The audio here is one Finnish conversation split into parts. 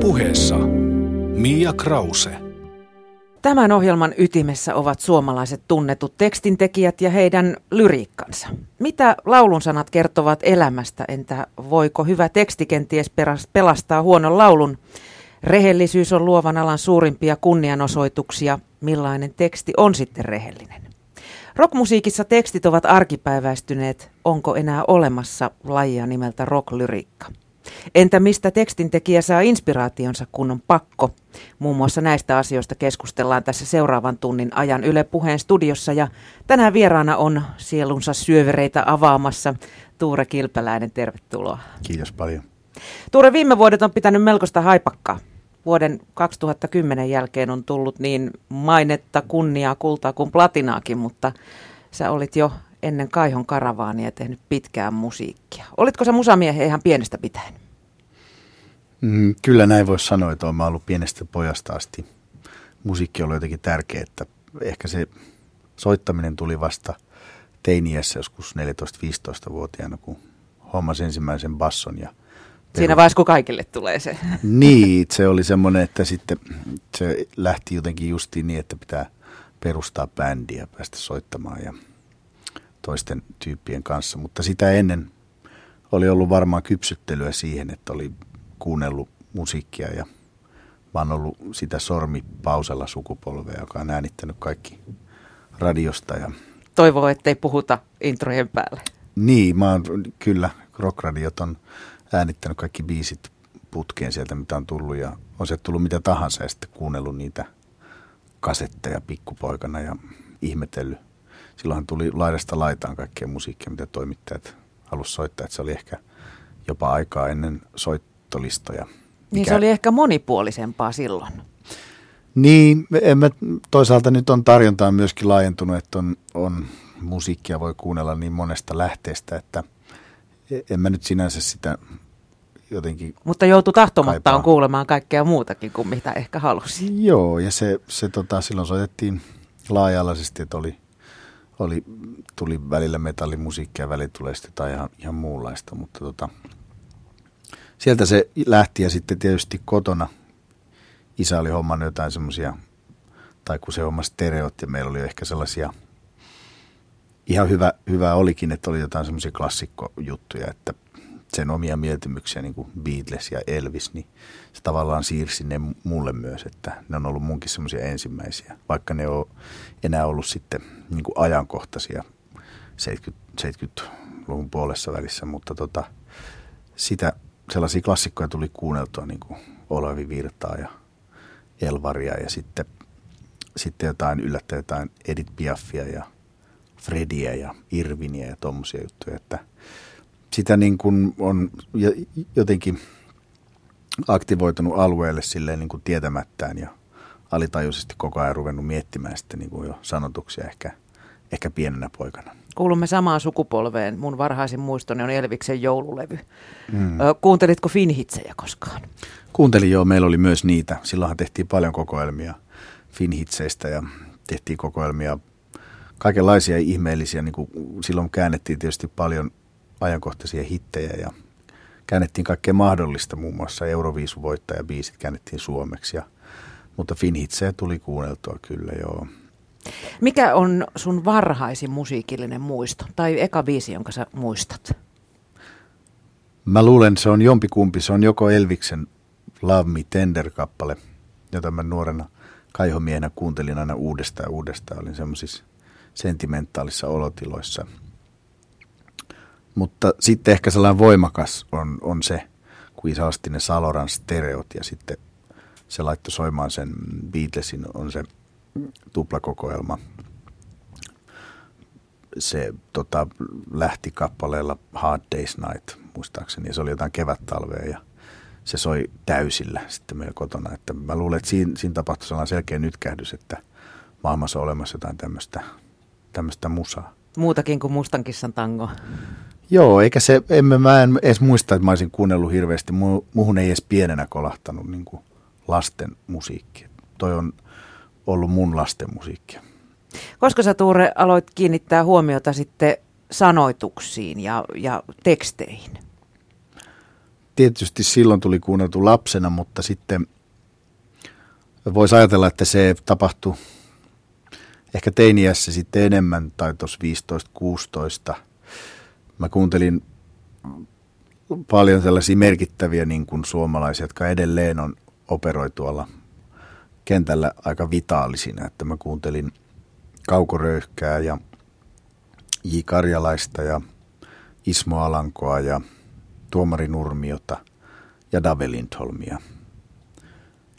puheessa Mia Krause. Tämän ohjelman ytimessä ovat suomalaiset tunnetut tekstintekijät ja heidän lyriikkansa. Mitä laulun sanat kertovat elämästä, entä voiko hyvä teksti kenties pelastaa huonon laulun? Rehellisyys on luovan alan suurimpia kunnianosoituksia. Millainen teksti on sitten rehellinen? Rockmusiikissa tekstit ovat arkipäiväistyneet. Onko enää olemassa lajia nimeltä rocklyriikka? Entä mistä tekstintekijä saa inspiraationsa, kun on pakko? Muun muassa näistä asioista keskustellaan tässä seuraavan tunnin ajan Yle Puheen studiossa ja tänään vieraana on sielunsa syövereitä avaamassa Tuure Kilpäläinen. Tervetuloa. Kiitos paljon. Tuure, viime vuodet on pitänyt melkoista haipakkaa. Vuoden 2010 jälkeen on tullut niin mainetta, kunniaa, kultaa kuin platinaakin, mutta sä olit jo ennen Kaihon karavaania tehnyt pitkään musiikkia. Olitko sä musamiehen ihan pienestä pitäen? Mm, kyllä näin voisi sanoa, että olen ollut pienestä pojasta asti. Musiikki on jotenkin tärkeää, että ehkä se soittaminen tuli vasta teiniässä joskus 14-15-vuotiaana, kun hommasin ensimmäisen basson ja Siinä vaiheessa, kun kaikille tulee se. Niin, se oli semmoinen, että sitten se lähti jotenkin justiin niin, että pitää perustaa bändiä, päästä soittamaan ja toisten tyyppien kanssa. Mutta sitä ennen oli ollut varmaan kypsyttelyä siihen, että oli kuunnellut musiikkia ja vaan ollut sitä sormipausella sukupolvea, joka on äänittänyt kaikki radiosta. Ja... Toivoo, ettei puhuta introjen päälle. Niin, mä oon, kyllä, rockradiot on äänittänyt kaikki biisit putkeen sieltä, mitä on tullut ja on se tullut mitä tahansa ja sitten kuunnellut niitä kasetteja pikkupoikana ja ihmetellyt. Silloinhan tuli laidasta laitaan kaikkea musiikkia, mitä toimittajat halusivat soittaa, että se oli ehkä jopa aikaa ennen soittolistoja. Niin se oli ehkä monipuolisempaa silloin. Niin, en mä, toisaalta nyt on tarjontaa myöskin laajentunut, että on, on musiikkia voi kuunnella niin monesta lähteestä, että – en mä nyt sinänsä sitä jotenkin Mutta joutuu tahtomattaan kuulemaan kaikkea muutakin kuin mitä ehkä halusi. Joo, ja se, se tota, silloin soitettiin laaja-alaisesti, että oli, oli, tuli välillä metallimusiikkia välillä tulee sitten tai ihan, ihan muunlaista, mutta tota, sieltä se lähti ja sitten tietysti kotona isä oli hommannut jotain semmoisia, tai kun se homma stereot ja meillä oli ehkä sellaisia – ihan hyvä, hyvä olikin, että oli jotain semmoisia klassikkojuttuja, että sen omia mieltymyksiä, niin kuin Beatles ja Elvis, niin se tavallaan siirsi ne mulle myös, että ne on ollut munkin semmoisia ensimmäisiä, vaikka ne on enää ollut sitten niin kuin ajankohtaisia 70, 70-luvun puolessa välissä, mutta tota, sitä, sellaisia klassikkoja tuli kuunneltua niin kuin Olavi Virtaa ja Elvaria ja sitten, sitten jotain yllättäen jotain Edith Piaffia ja Frediä ja Irviniä ja tuommoisia juttuja, että sitä niin kuin on jotenkin aktivoitunut alueelle silleen niin kuin tietämättään ja alitajuisesti koko ajan ruvennut miettimään sitten niin kuin jo sanotuksia ehkä, ehkä pienenä poikana. Kuulumme samaan sukupolveen. Mun varhaisin muistoni on Elviksen joululevy. Mm. Kuuntelitko Finhitsejä koskaan? Kuuntelin joo, meillä oli myös niitä. Silloinhan tehtiin paljon kokoelmia Finhitseistä ja tehtiin kokoelmia kaikenlaisia ihmeellisiä, niin kuin silloin käännettiin tietysti paljon ajankohtaisia hittejä ja käännettiin kaikkea mahdollista, muun muassa Euroviisun voittajabiisit käännettiin suomeksi, ja, mutta Finhitsejä tuli kuunneltua kyllä joo. Mikä on sun varhaisin musiikillinen muisto tai eka biisi, jonka sä muistat? Mä luulen, se on jompikumpi. Se on joko Elviksen Love Me Tender-kappale, jota mä nuorena kaihomiehenä kuuntelin aina uudestaan uudestaan. Olin semmoisissa sentimentaalissa olotiloissa. Mutta sitten ehkä sellainen voimakas on, on se, kun isä ne Saloran stereot ja sitten se laittoi soimaan sen Beatlesin, on se tuplakokoelma. Se tota, lähti kappaleella Hard Day's Night, muistaakseni, ja se oli jotain kevättalvea ja se soi täysillä sitten meillä kotona. Että mä luulen, että siinä, siinä tapahtui sellainen selkeä nytkähdys, että maailmassa on olemassa jotain tämmöistä tämmöistä musaa. Muutakin kuin Mustan kissan tango. Joo, eikä se, emme, mä en edes muista, että mä olisin kuunnellut hirveästi. Muhun ei edes pienenä kolahtanut niin kuin lasten musiikki. Toi on ollut mun lasten musiikkia. Koska sä Tuure aloit kiinnittää huomiota sitten sanoituksiin ja, ja teksteihin? tietysti silloin tuli kuunneltu lapsena, mutta sitten voisi ajatella, että se tapahtui ehkä teiniässä sitten enemmän, tai tuossa 15-16. Mä kuuntelin paljon sellaisia merkittäviä niin kuin suomalaisia, jotka edelleen on operoi tuolla kentällä aika vitaalisina. Että mä kuuntelin Kauko Röyhkää ja J. Karjalaista ja Ismo Alankoa ja Tuomari Nurmiota ja Dave Lindholmia.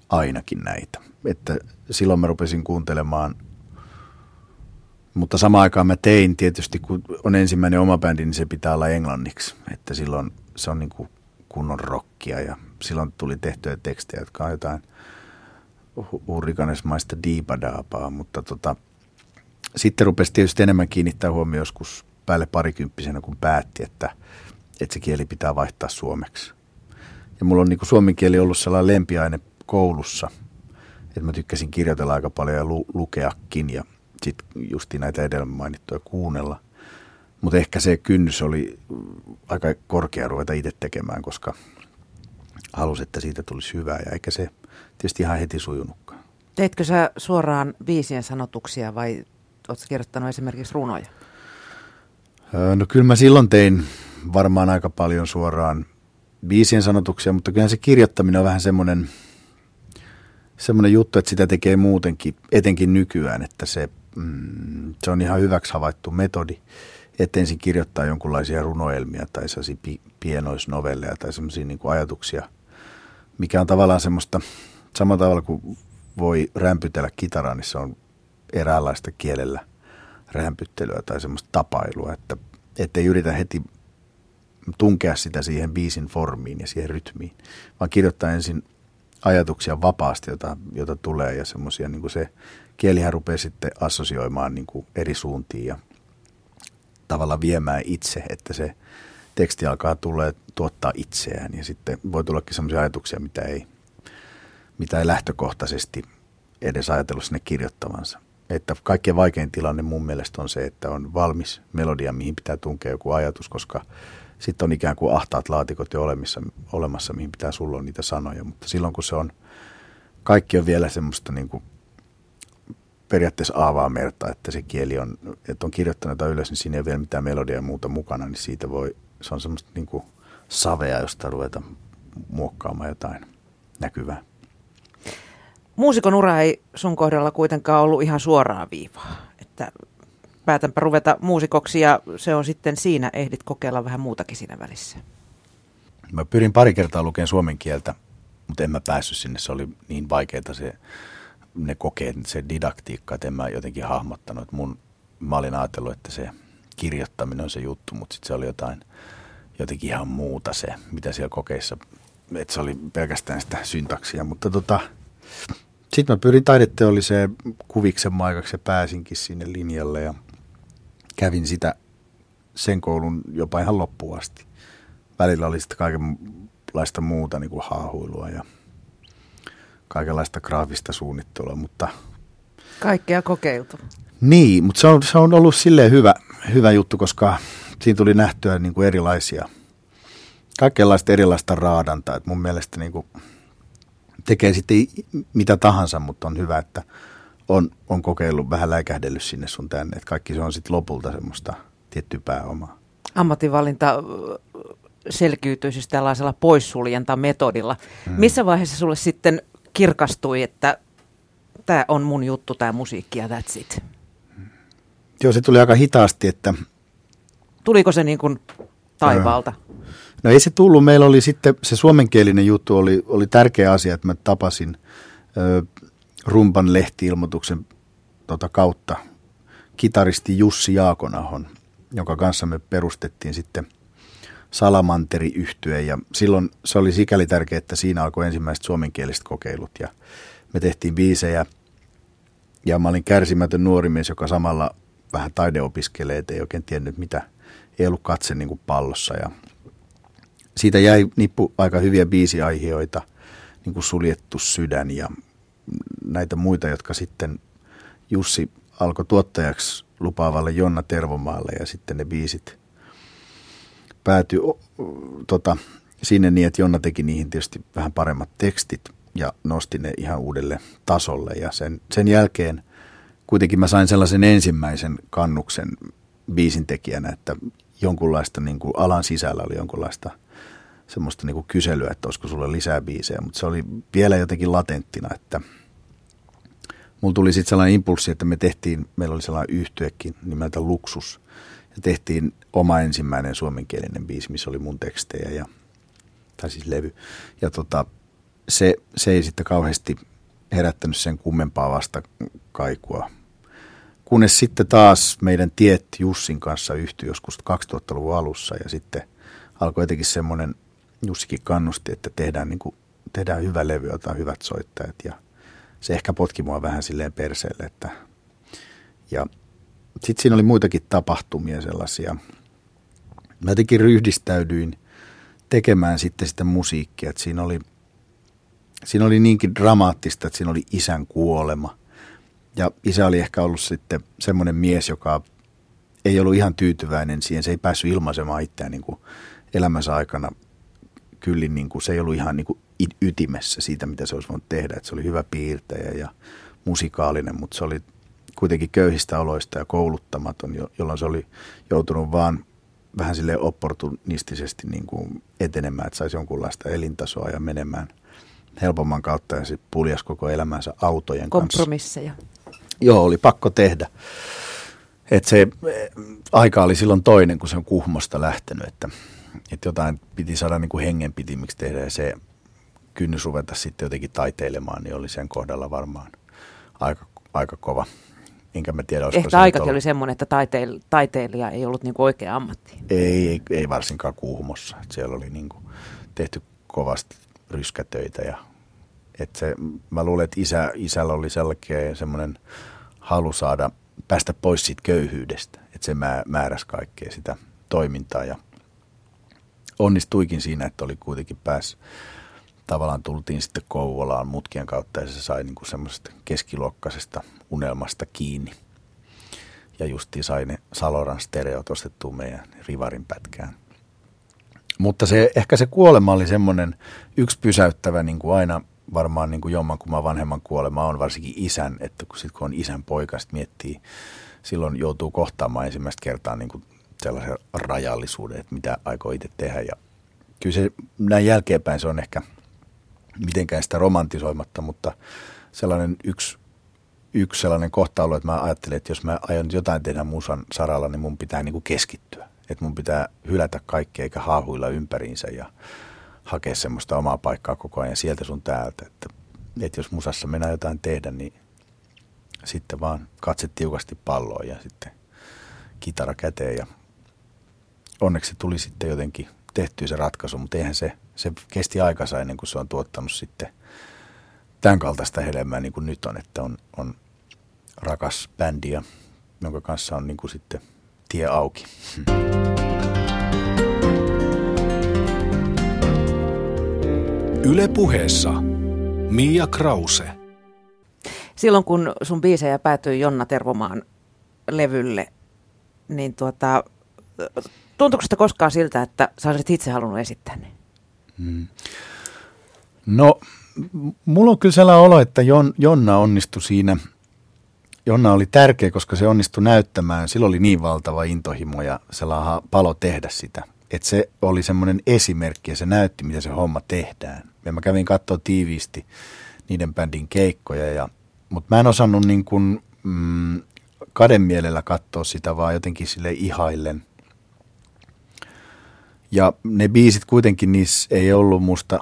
Ainakin näitä. Että silloin mä rupesin kuuntelemaan, mutta samaan aikaan mä tein tietysti, kun on ensimmäinen oma bändi, niin se pitää olla englanniksi. Että silloin se on niin kuin kunnon rockia ja silloin tuli tehtyä tekstejä, jotka on jotain hurrikanesmaista diipadaapaa, mutta tota, sitten rupesi tietysti enemmän kiinnittää huomioon joskus päälle parikymppisenä, kun päätti, että, että se kieli pitää vaihtaa suomeksi. Ja mulla on niin suomen kieli ollut sellainen lempiaine koulussa, että mä tykkäsin kirjoitella aika paljon ja lu- lukeakin ja sitten justi näitä edellä mainittuja kuunnella. Mutta ehkä se kynnys oli aika korkea ruveta itse tekemään, koska halusi, että siitä tulisi hyvää ja eikä se tietysti ihan heti sujunutkaan. Teitkö sä suoraan viisien sanotuksia vai oletko kirjoittanut esimerkiksi runoja? No kyllä mä silloin tein varmaan aika paljon suoraan viisien sanotuksia, mutta kyllä se kirjoittaminen on vähän semmoinen, semmoinen juttu, että sitä tekee muutenkin, etenkin nykyään, että se, mm, se on ihan hyväksi havaittu metodi, että ensin kirjoittaa jonkunlaisia runoelmia tai sellaisia pi, pienoisnovelleja tai semmoisia niin ajatuksia, mikä on tavallaan semmoista, samalla tavalla kuin voi rämpytellä kitaraa, niin se on eräänlaista kielellä rämpyttelyä tai semmoista tapailua, että ettei yritä heti tunkea sitä siihen biisin formiin ja siihen rytmiin, vaan kirjoittaa ensin ajatuksia vapaasti, jota, jota tulee ja semmoisia, niin kuin se kielihän rupeaa sitten assosioimaan niin kuin eri suuntiin ja tavalla viemään itse, että se teksti alkaa tulla tuottaa itseään ja sitten voi tullakin semmoisia ajatuksia, mitä ei, mitä ei lähtökohtaisesti edes ajatellut sinne kirjoittavansa että kaikkein vaikein tilanne mun mielestä on se, että on valmis melodia, mihin pitää tunkea joku ajatus, koska sitten on ikään kuin ahtaat laatikot jo olemassa, olemassa, mihin pitää sulla niitä sanoja. Mutta silloin kun se on, kaikki on vielä semmoista niin kuin periaatteessa aavaa merta, että se kieli on, että on kirjoittanut jotain ylös, niin siinä ei ole vielä mitään melodiaa ja muuta mukana, niin siitä voi, se on semmoista niin kuin savea, josta ruveta muokkaamaan jotain näkyvää. Muusikon ura ei sun kohdalla kuitenkaan ollut ihan suoraa viivaa. Että päätänpä ruveta muusikoksi ja se on sitten siinä, ehdit kokeilla vähän muutakin siinä välissä. Mä pyrin pari kertaa lukemaan suomen kieltä, mutta en mä päässyt sinne. Se oli niin vaikeaa se, ne kokeet, se didaktiikka, että en mä jotenkin hahmottanut. Että mun, mä olin ajatellut, että se kirjoittaminen on se juttu, mutta sitten se oli jotain jotenkin ihan muuta se, mitä siellä kokeissa, että se oli pelkästään sitä syntaksia, mutta tota, sitten mä pyrin taideteolliseen kuviksen maikaksi ja pääsinkin sinne linjalle ja kävin sitä sen koulun jopa ihan loppuun asti. Välillä oli sitten kaikenlaista muuta niin kuin haahuilua ja kaikenlaista graafista suunnittelua, mutta... Kaikkea kokeiltu. Niin, mutta se on, se on ollut silleen hyvä, hyvä juttu, koska siinä tuli nähtyä niin kuin erilaisia, kaikenlaista erilaista raadantaa. Et mun mielestä niin kuin tekee sitten mitä tahansa, mutta on hyvä, että on, on kokeillut vähän läikähdellyt sinne sun tänne, että kaikki se on sitten lopulta semmoista tiettyä pääomaa. Ammatinvalinta selkiytyy siis tällaisella poissuljenta-metodilla. Hmm. Missä vaiheessa sulle sitten kirkastui, että tämä on mun juttu, tämä musiikki ja that's it? Joo, se tuli aika hitaasti, että... Tuliko se niin kuin taivaalta? No ei se tullut. Meillä oli sitten se suomenkielinen juttu oli, oli tärkeä asia, että mä tapasin ö, Rumpan lehtiilmoituksen tota, kautta kitaristi Jussi Jaakonahon, jonka kanssa me perustettiin sitten salamanteri ja silloin se oli sikäli tärkeää, että siinä alkoi ensimmäiset suomenkieliset kokeilut ja me tehtiin biisejä. Ja mä olin kärsimätön nuori mies, joka samalla vähän taideopiskelee, ei oikein tiennyt mitä, ei ollut katse niin kuin pallossa. Ja siitä jäi nippu aika hyviä biisiaiheita, niin kuin Suljettu sydän ja näitä muita, jotka sitten Jussi alkoi tuottajaksi lupaavalle Jonna Tervomaalle ja sitten ne biisit päätyi tota, sinne niin, että Jonna teki niihin tietysti vähän paremmat tekstit ja nosti ne ihan uudelle tasolle. Ja sen, sen jälkeen kuitenkin mä sain sellaisen ensimmäisen kannuksen biisin tekijänä, että jonkunlaista niin kuin alan sisällä oli jonkunlaista semmoista niin kuin kyselyä, että olisiko sulle lisää biisejä, mutta se oli vielä jotenkin latenttina, että mulla tuli sitten sellainen impulssi, että me tehtiin, meillä oli sellainen yhtyekin nimeltä Luksus, ja tehtiin oma ensimmäinen suomenkielinen biisi, missä oli mun tekstejä, ja, tai siis levy, ja tota, se, se ei sitten kauheasti herättänyt sen kummempaa vasta kaikua. Kunnes sitten taas meidän tiet Jussin kanssa yhtyi joskus 2000-luvun alussa ja sitten alkoi jotenkin semmoinen, Jussikin kannusti, että tehdään, niin kuin, tehdään hyvä levy, otetaan hyvät soittajat ja se ehkä potki mua vähän silleen perseelle, että ja sitten siinä oli muitakin tapahtumia sellaisia. Mä jotenkin ryhdistäydyin tekemään sitten sitä musiikkia, että siinä oli – siinä oli niinkin dramaattista, että siinä oli isän kuolema. Ja isä oli ehkä ollut sitten semmoinen mies, joka ei ollut ihan tyytyväinen siihen. Se ei päässyt ilmaisemaan itseään niin elämänsä aikana kyllin, niin kuin, se ei ollut ihan niin kuin ytimessä siitä, mitä se olisi voinut tehdä. Että se oli hyvä piirtäjä ja musikaalinen, mutta se oli kuitenkin köyhistä oloista ja kouluttamaton, jolloin se oli joutunut vaan vähän sille opportunistisesti niin kuin etenemään, että saisi jonkunlaista elintasoa ja menemään – helpomman kautta ja sitten puljas koko elämänsä autojen Kompromisseja. kanssa. Joo, oli pakko tehdä. Et se aika oli silloin toinen, kun se on Kuhmosta lähtenyt, että, että jotain piti saada niin kuin hengenpitimiksi tehdä ja se kynnys ruveta sitten jotenkin taiteilemaan, niin oli sen kohdalla varmaan aika, aika kova. Enkä mä tiedä, Ehkä aikakin oli semmoinen, että taiteil, taiteilija ei ollut niin kuin oikea ammatti. Ei, ei, ei varsinkaan Kuhmossa. Siellä oli niin kuin tehty kovasti ryskätöitä ja et se, mä luulen, että isä, isällä oli selkeä semmoinen halu saada päästä pois siitä köyhyydestä, että se määräsi kaikkea sitä toimintaa ja onnistuikin siinä, että oli kuitenkin pääs tavallaan tultiin sitten Kouvolaan mutkien kautta ja se sai niin semmoisesta keskiluokkaisesta unelmasta kiinni. Ja justiin sai ne Saloran stereot ostettua meidän rivarin pätkään. Mutta se, ehkä se kuolema oli semmoinen yksi pysäyttävä niin kuin aina varmaan niin kuin jommankumman vanhemman kuolema on varsinkin isän, että kun, sit kun on isän poika, sit miettii, silloin joutuu kohtaamaan ensimmäistä kertaa niin kuin sellaisen rajallisuuden, että mitä aikoo itse tehdä. Ja kyllä se näin jälkeenpäin se on ehkä mitenkään sitä romantisoimatta, mutta sellainen yksi, yksi sellainen kohta ollut, että mä ajattelin, että jos mä aion jotain tehdä musan saralla, niin mun pitää niin kuin keskittyä. Että mun pitää hylätä kaikkea eikä haahuilla ympäriinsä ja hakea semmoista omaa paikkaa koko ajan sieltä sun täältä. Että, että jos musassa mennään jotain tehdä, niin sitten vaan katse tiukasti palloon ja sitten kitara käteen ja onneksi se tuli sitten jotenkin tehtyä se ratkaisu, mutta eihän se, se kesti aikansa ennen kuin se on tuottanut sitten tämän kaltaista hedelmää niin kuin nyt on, että on, on rakas bändi, ja, jonka kanssa on niin kuin sitten tie auki. Yle puheessa Mia Krause. Silloin kun sun biisejä päätyi Jonna Tervomaan levylle, niin tuota, tuntuuko sitä koskaan siltä, että sä olisit itse halunnut esittää ne? Hmm. No, mulla on kyllä sellainen olo, että Jon, Jonna onnistui siinä. Jonna oli tärkeä, koska se onnistui näyttämään. Sillä oli niin valtava intohimo ja sellainen palo tehdä sitä. Että se oli semmoinen esimerkki ja se näytti, miten se homma tehdään. Ja mä kävin katsoa tiiviisti niiden bändin keikkoja, ja, mutta mä en osannut niin kuin, mm, kademielellä katsoa sitä, vaan jotenkin sille ihaillen. Ja ne biisit kuitenkin niissä ei ollut musta,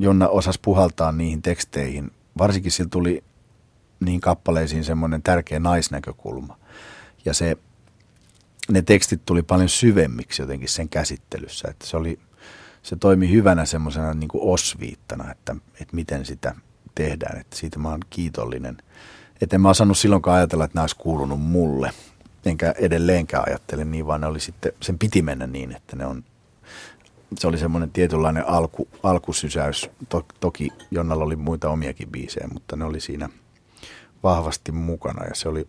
Jonna osas puhaltaa niihin teksteihin. Varsinkin sillä tuli niin kappaleisiin semmoinen tärkeä naisnäkökulma. Ja se, ne tekstit tuli paljon syvemmiksi jotenkin sen käsittelyssä. Että se oli, se toimi hyvänä semmoisena niin osviittana, että, että miten sitä tehdään. Että siitä mä oon kiitollinen. Että en mä osannut silloinkaan ajatella, että nämä olisi kuulunut mulle. Enkä edelleenkään ajattele niin, vaan ne oli sitten, sen piti mennä niin, että ne on, se oli semmoinen tietynlainen alku, alkusysäys. To, toki Jonnalla oli muita omiakin biisejä, mutta ne oli siinä vahvasti mukana ja se oli,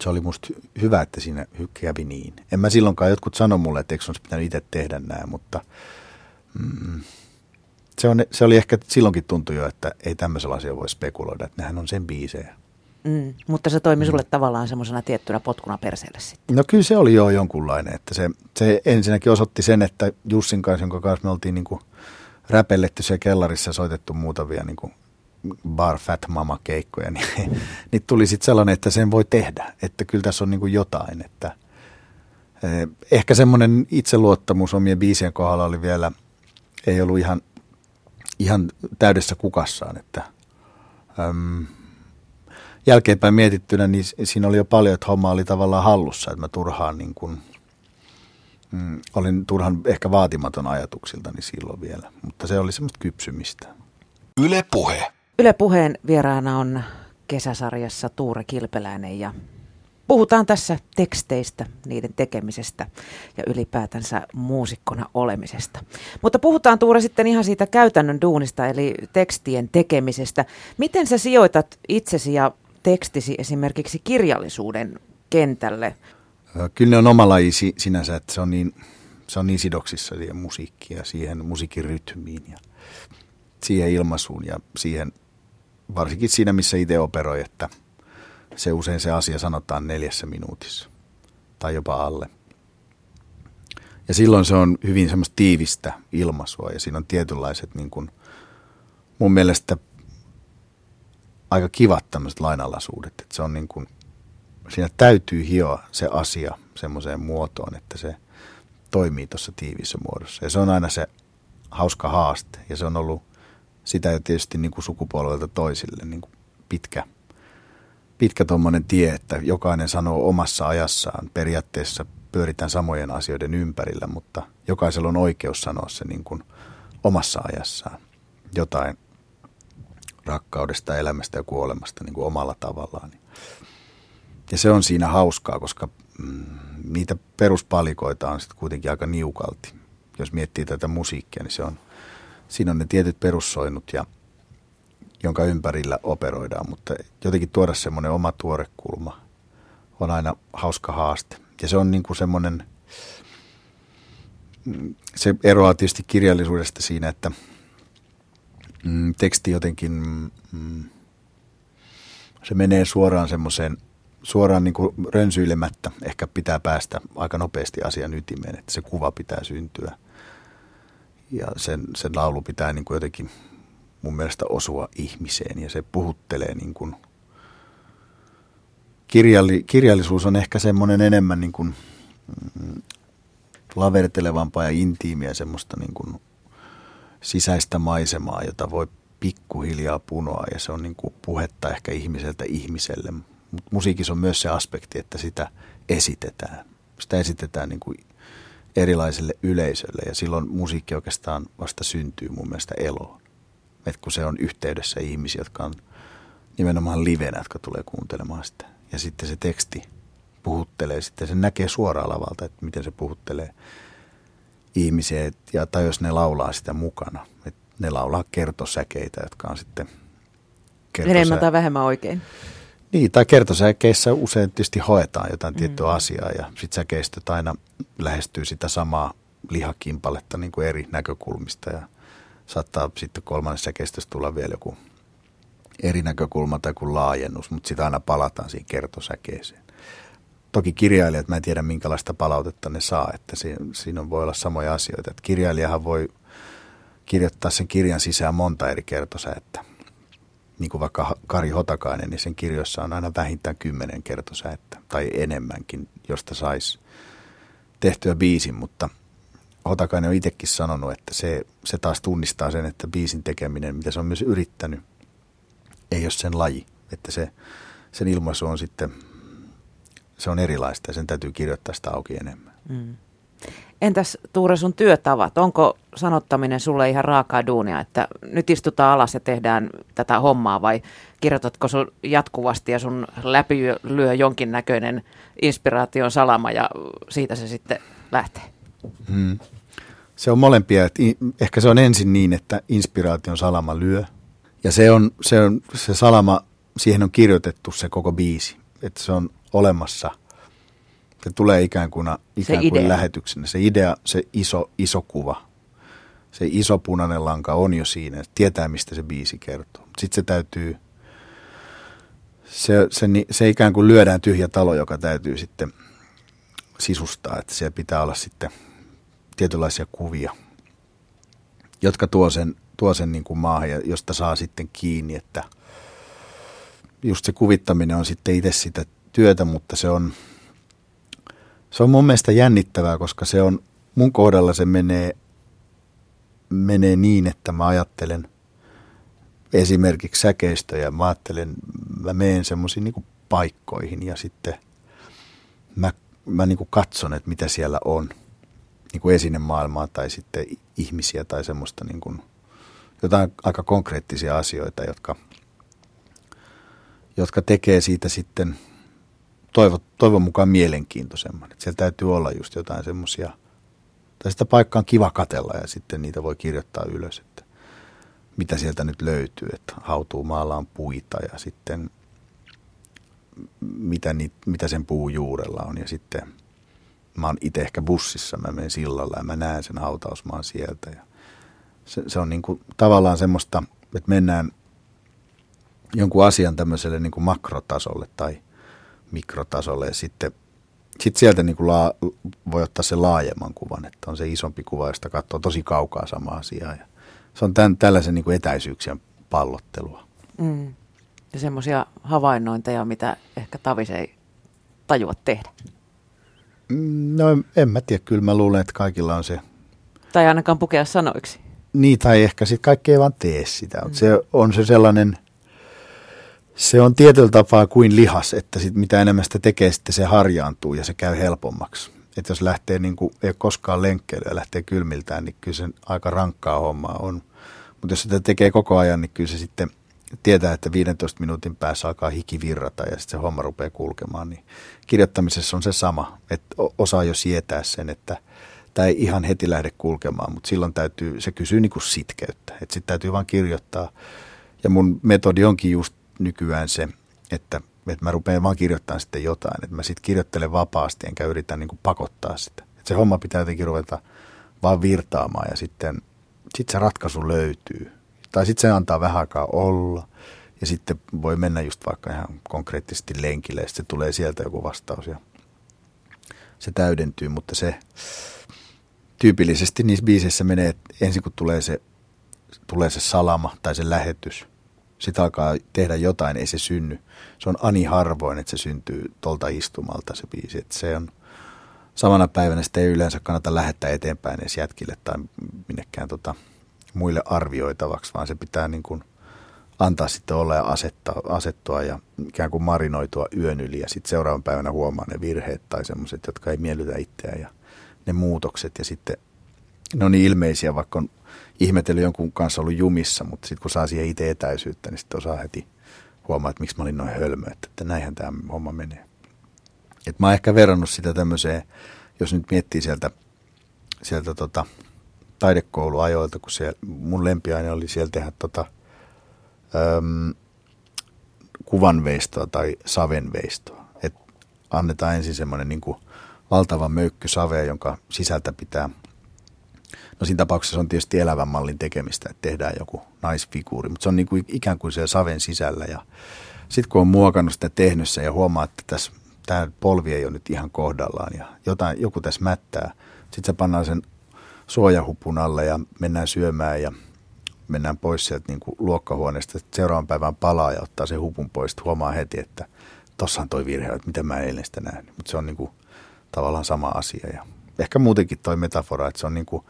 se oli musta hyvä, että siinä kävi niin. En mä silloinkaan, jotkut sano mulle, että eikö olisi pitänyt itse tehdä nämä, mutta mm, se, on, se oli ehkä silloinkin tuntui jo, että ei tämmöisellä asialla voi spekuloida, että nehän on sen biisejä. Mm, mutta se toimi sulle tavallaan semmoisena tiettynä potkuna perseelle sitten. No kyllä se oli jo jonkunlainen, että se, se ensinnäkin osoitti sen, että Jussin kanssa, jonka kanssa me oltiin niin kuin räpelletty siellä kellarissa soitettu muutamia niin kuin bar fat mama keikkoja, niin, niin tuli sitten sellainen, että sen voi tehdä, että kyllä tässä on niin kuin jotain, että eh, ehkä semmoinen itseluottamus omien biisien kohdalla oli vielä, ei ollut ihan, ihan täydessä kukassaan, että äm, jälkeenpäin mietittynä, niin siinä oli jo paljon, että homma oli tavallaan hallussa, että mä turhaan niin kuin, mm, olin turhan ehkä vaatimaton ajatuksiltani silloin vielä, mutta se oli semmoista kypsymistä. Yle Puhe. Yle Puheen vieraana on kesäsarjassa Tuure Kilpeläinen ja puhutaan tässä teksteistä, niiden tekemisestä ja ylipäätänsä muusikkona olemisesta. Mutta puhutaan Tuure sitten ihan siitä käytännön duunista eli tekstien tekemisestä. Miten sä sijoitat itsesi ja tekstisi esimerkiksi kirjallisuuden kentälle? Kyllä ne on oma laji sinänsä, että se on niin, se on niin sidoksissa siihen musiikkiin ja siihen musiikin rytmiin ja siihen ilmaisuun ja siihen, varsinkin siinä missä itse operoi, että se usein se asia sanotaan neljässä minuutissa tai jopa alle. Ja silloin se on hyvin semmoista tiivistä ilmaisua ja siinä on tietynlaiset niin kuin, mun mielestä aika kivat tämmöiset lainalaisuudet. Että se on niin kuin, siinä täytyy hioa se asia semmoiseen muotoon, että se toimii tuossa tiivissä muodossa. Ja se on aina se hauska haaste. Ja se on ollut sitä jo tietysti niin kuin sukupolvelta toisille niin kuin pitkä, pitkä tuommoinen tie, että jokainen sanoo omassa ajassaan. Periaatteessa pyöritään samojen asioiden ympärillä, mutta jokaisella on oikeus sanoa se niin kuin omassa ajassaan jotain rakkaudesta, elämästä ja kuolemasta niin kuin omalla tavallaan. Ja se on siinä hauskaa, koska mm, niitä peruspalikoita on sitten kuitenkin aika niukalti. Jos miettii tätä musiikkia, niin se on, siinä on ne tietyt perussoinut, ja, jonka ympärillä operoidaan, mutta jotenkin tuoda semmoinen oma tuorekulma on aina hauska haaste. Ja se on niin kuin semmoinen, mm, se eroaa tietysti kirjallisuudesta siinä, että – mm, teksti jotenkin, mm, se menee suoraan semmoiseen, suoraan niin kuin rönsyilemättä. Ehkä pitää päästä aika nopeasti asian ytimeen, että se kuva pitää syntyä. Ja sen, sen laulu pitää niin kuin jotenkin mun mielestä osua ihmiseen ja se puhuttelee niin kuin kirjalli, kirjallisuus on ehkä semmoinen enemmän niin kuin, mm, lavertelevampaa ja intiimiä semmoista niin kuin sisäistä maisemaa, jota voi pikkuhiljaa punoa ja se on niin kuin puhetta ehkä ihmiseltä ihmiselle. Mutta musiikissa on myös se aspekti, että sitä esitetään. Sitä esitetään niin kuin erilaiselle yleisölle ja silloin musiikki oikeastaan vasta syntyy mun mielestä eloon. Et kun se on yhteydessä ihmisiä, jotka on nimenomaan livenä, jotka tulee kuuntelemaan sitä. Ja sitten se teksti puhuttelee, sitten se näkee suoraan lavalta, että miten se puhuttelee ihmisiä, ja, tai jos ne laulaa sitä mukana. Et ne laulaa kertosäkeitä, jotka on sitten kertosä... Enemmän tai vähemmän oikein. Niin, tai kertosäkeissä usein tietysti hoetaan jotain mm. tiettyä asiaa ja sitten säkeistöt aina lähestyy sitä samaa lihakimpaletta niin kuin eri näkökulmista ja saattaa sitten kolmannessa säkeistössä tulla vielä joku eri näkökulma tai kuin laajennus, mutta sitä aina palataan siihen kertosäkeeseen toki kirjailijat, mä en tiedä minkälaista palautetta ne saa, että siinä, siinä voi olla samoja asioita. Että kirjailijahan voi kirjoittaa sen kirjan sisään monta eri kertosäettä. Niin kuin vaikka Kari Hotakainen, niin sen kirjoissa on aina vähintään kymmenen kertosäettä tai enemmänkin, josta saisi tehtyä biisin, mutta Hotakainen on itsekin sanonut, että se, se taas tunnistaa sen, että biisin tekeminen, mitä se on myös yrittänyt, ei ole sen laji. Että se, sen ilmaisu on sitten se on erilaista ja sen täytyy kirjoittaa sitä auki enemmän. Mm. Entäs Tuure sun työtavat? Onko sanottaminen sulle ihan raakaa duunia, että nyt istutaan alas ja tehdään tätä hommaa vai kirjoitatko sun jatkuvasti ja sun läpi lyö jonkinnäköinen inspiraation salama ja siitä se sitten lähtee? Hmm. Se on molempia. Että ehkä se on ensin niin, että inspiraation salama lyö ja se on se, on, se salama, siihen on kirjoitettu se koko biisi. Että se on olemassa. Se tulee ikään kuin, ikään kuin lähetyksenä. Se idea, se iso, iso kuva, se iso punainen lanka on jo siinä, tietää mistä se biisi kertoo. Sitten se täytyy, se, se, se ikään kuin lyödään tyhjä talo, joka täytyy sitten sisustaa, että siellä pitää olla sitten tietynlaisia kuvia, jotka tuo sen, tuo sen niin kuin maahan ja josta saa sitten kiinni, että just se kuvittaminen on sitten itse sitä työtä, mutta se on, se on mun mielestä jännittävää, koska se on, mun kohdalla se menee, menee niin, että mä ajattelen esimerkiksi säkeistöjä, mä ajattelen, mä menen semmoisiin niin paikkoihin ja sitten mä, mä niin kuin katson, että mitä siellä on, niin kuin esinemaailmaa tai sitten ihmisiä tai semmoista niin kuin, jotain aika konkreettisia asioita, jotka, jotka tekee siitä sitten – toivo, toivon mukaan mielenkiintoisemman. Että siellä täytyy olla just jotain semmoisia, tai sitä paikkaa on kiva katella ja sitten niitä voi kirjoittaa ylös, että mitä sieltä nyt löytyy, että hautuu maalla on puita ja sitten mitä, ni, mitä sen puu juurella on ja sitten mä oon itse ehkä bussissa, mä menen sillalla ja mä näen sen hautausmaan sieltä ja se, se on niin kuin tavallaan semmoista, että mennään jonkun asian tämmöiselle niin kuin makrotasolle tai – mikrotasolle ja sitten sit sieltä niin kuin laa, voi ottaa sen laajemman kuvan, että on se isompi kuva, josta katsoo tosi kaukaa sama asiaa. Ja se on tämän, tällaisen niin kuin etäisyyksien pallottelua. Mm. Ja semmoisia havainnointeja, mitä ehkä Tavis ei tajua tehdä. Mm, no en mä tiedä, kyllä mä luulen, että kaikilla on se. Tai ainakaan pukea sanoiksi. Niin, tai ehkä sitten kaikki ei vaan tee sitä. Mm. Se on se sellainen – se on tietyllä tapaa kuin lihas, että sit mitä enemmän sitä tekee, sitten se harjaantuu ja se käy helpommaksi. Että jos lähtee, niin kuin, ei koskaan lenkkeilyä lähtee kylmiltään, niin kyllä se aika rankkaa hommaa on. Mutta jos sitä tekee koko ajan, niin kyllä se sitten tietää, että 15 minuutin päässä alkaa hiki virrata ja sitten se homma rupeaa kulkemaan. Niin kirjoittamisessa on se sama, että osaa jo sietää sen, että tämä ei ihan heti lähde kulkemaan, mutta silloin täytyy, se kysyy niin kuin sitkeyttä. Että sitten täytyy vaan kirjoittaa. Ja mun metodi onkin just nykyään se, että, että mä rupean vaan kirjoittamaan sitten jotain. Että mä sitten kirjoittelen vapaasti enkä yritä niin kuin pakottaa sitä. Että se homma pitää jotenkin ruveta vaan virtaamaan ja sitten sit se ratkaisu löytyy. Tai sitten se antaa vähän aikaa olla ja sitten voi mennä just vaikka ihan konkreettisesti lenkille ja sitten tulee sieltä joku vastaus ja se täydentyy, mutta se tyypillisesti niissä biiseissä menee, että ensin kun tulee se, tulee se salama tai se lähetys – sitten alkaa tehdä jotain, ei se synny. Se on ani harvoin, että se syntyy tuolta istumalta se biisi. Että se on samana päivänä sitä ei yleensä kannata lähettää eteenpäin edes jätkille tai minnekään tota, muille arvioitavaksi, vaan se pitää niin kuin antaa sitten olla ja asettaa, asettua ja ikään kuin marinoitua yön yli ja sitten seuraavan päivänä huomaa ne virheet tai semmoiset, jotka ei miellytä itseään ja ne muutokset ja sitten ne on niin ilmeisiä, vaikka on ihmetellyt jonkun kanssa ollut jumissa, mutta sitten kun saa siihen itse etäisyyttä, niin sitten osaa heti huomaa, että miksi mä olin noin hölmö, että, että näinhän tämä homma menee. Et mä oon ehkä verrannut sitä tämmöiseen, jos nyt miettii sieltä, sieltä tota, taidekouluajoilta, kun siellä, mun lempiaine oli siellä tehdä tota, äm, kuvanveistoa tai savenveistoa. Et annetaan ensin semmoinen niin valtava möykky savea, jonka sisältä pitää – No siinä tapauksessa on tietysti elävän mallin tekemistä, että tehdään joku naisfiguuri, mutta se on niin kuin ikään kuin siellä saven sisällä. Ja sitten kun on muokannut sitä tehnyt ja huomaa, että tässä tämä polvi ei ole nyt ihan kohdallaan ja jotain, joku tässä mättää, sitten se pannaan sen suojahupun alle ja mennään syömään ja mennään pois sieltä niin kuin luokkahuoneesta. Seuraavan päivän palaa ja ottaa sen hupun pois, huomaa heti, että tossahan toi virhe, että miten mä eilen sitä näin. Mutta se on niin kuin tavallaan sama asia ja ehkä muutenkin toi metafora, että se on, niin kuin,